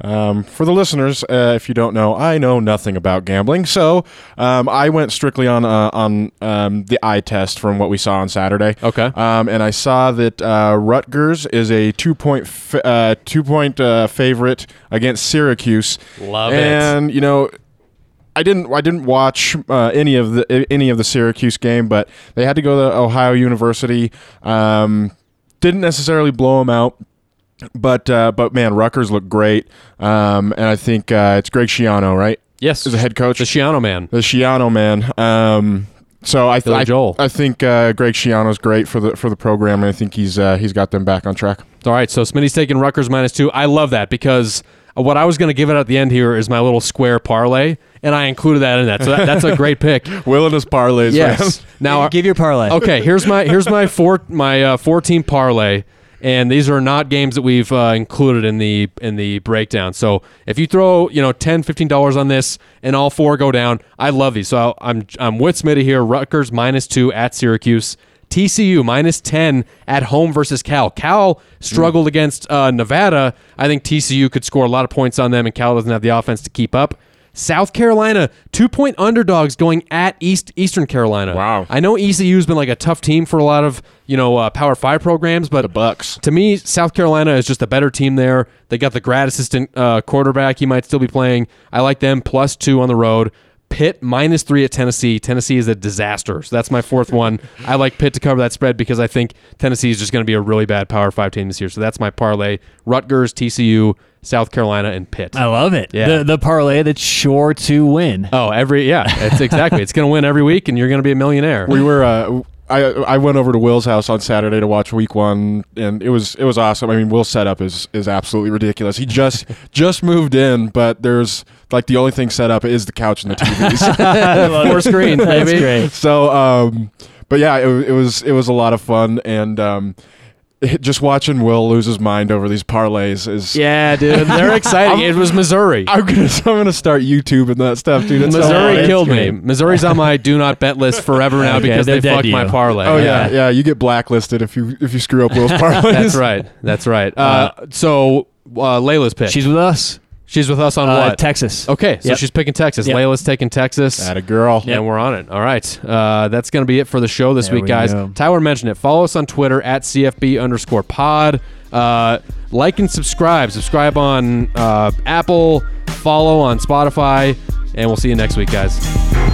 S3: Um, for the listeners, uh, if you don't know, I know nothing about gambling, so um, I went strictly on uh, on um, the eye test from what we saw on Saturday.
S1: Okay.
S3: Um, and I saw that uh, Rutgers is a two point f- uh, two point uh, favorite against Syracuse.
S1: Love it.
S3: and you know, I didn't I didn't watch uh, any of the any of the Syracuse game, but they had to go to Ohio University. Um, didn't necessarily blow them out. But uh, but man, Rutgers look great, um, and I think uh, it's Greg Schiano, right?
S1: Yes.
S3: Is a head coach
S1: The Schiano man.
S3: the Schiano man. Um, so I,
S1: Billy
S3: I,
S1: Joel.
S3: I think uh, Greg Schiano's great for the for the program, and I think he's uh, he's got them back on track.
S1: All right, so Smitty's taking Rutgers minus two. I love that because uh, what I was going to give it at the end here is my little square parlay, and I included that in that. So that, that's a great pick.
S3: Will and parlays.
S1: Yes. Now, I
S2: give your parlay.
S1: okay, here's my here's my four my uh, four team parlay, and these are not games that we've uh, included in the in the breakdown. So if you throw you know 10 15 dollars on this and all four go down, I love these. So I'm I'm with Smitty here. Rutgers minus two at Syracuse. TCU minus 10 at home versus Cal. Cal struggled against uh, Nevada. I think TCU could score a lot of points on them, and Cal doesn't have the offense to keep up. South Carolina, two point underdogs going at East Eastern Carolina.
S3: Wow.
S1: I know ECU's been like a tough team for a lot of you know uh, Power Five programs, but
S3: The Bucks.
S1: to me, South Carolina is just a better team there. They got the grad assistant uh, quarterback. He might still be playing. I like them plus two on the road. Pitt minus three at Tennessee. Tennessee is a disaster. So that's my fourth one. I like Pitt to cover that spread because I think Tennessee is just going to be a really bad Power Five team this year. So that's my parlay. Rutgers, TCU, South Carolina, and Pitt.
S2: I love it.
S1: Yeah.
S2: The the parlay that's sure to win.
S1: Oh, every yeah, it's exactly. it's going to win every week, and you're going to be a millionaire.
S3: we were uh, I I went over to Will's house on Saturday to watch week one and it was it was awesome. I mean Will's setup is is absolutely ridiculous. He just just moved in, but there's like the only thing set up is the couch and the TVs.
S1: Four screens,
S2: That's
S1: baby.
S2: great.
S3: so um but yeah, it, it was it was a lot of fun and um it- just watching Will lose his mind over these parlays is
S1: Yeah, dude, they're exciting. it was Missouri.
S3: I'm gonna I'm gonna start YouTube and that stuff, dude. It's
S1: Missouri
S3: so-
S1: killed me. Missouri's on my do not bet list forever now
S2: Okay,
S1: because
S2: they're
S1: they
S2: dead
S1: fucked
S2: to
S1: my parlay.
S3: Oh yeah, yeah. You get blacklisted if you if you screw up Will's parlays.
S1: That's right. That's right. Uh, so uh, Layla's pick.
S2: She's with us.
S1: She's with us on
S2: Uh,
S1: what?
S2: Texas.
S1: okay, so
S2: Yep.
S1: she's picking Texas.
S2: Yep.
S1: Layla's taking Texas.
S3: At a girl.
S1: And we're on it. All right. Uh, that's going to be it for the show this
S2: There
S1: week,
S2: we
S1: guys.
S2: go.
S1: Tyler mentioned it. Follow us on Twitter at CFB underscore pod. Uh, like and subscribe. Subscribe on uh, Apple, follow on Spotify, and we'll see you next week, guys.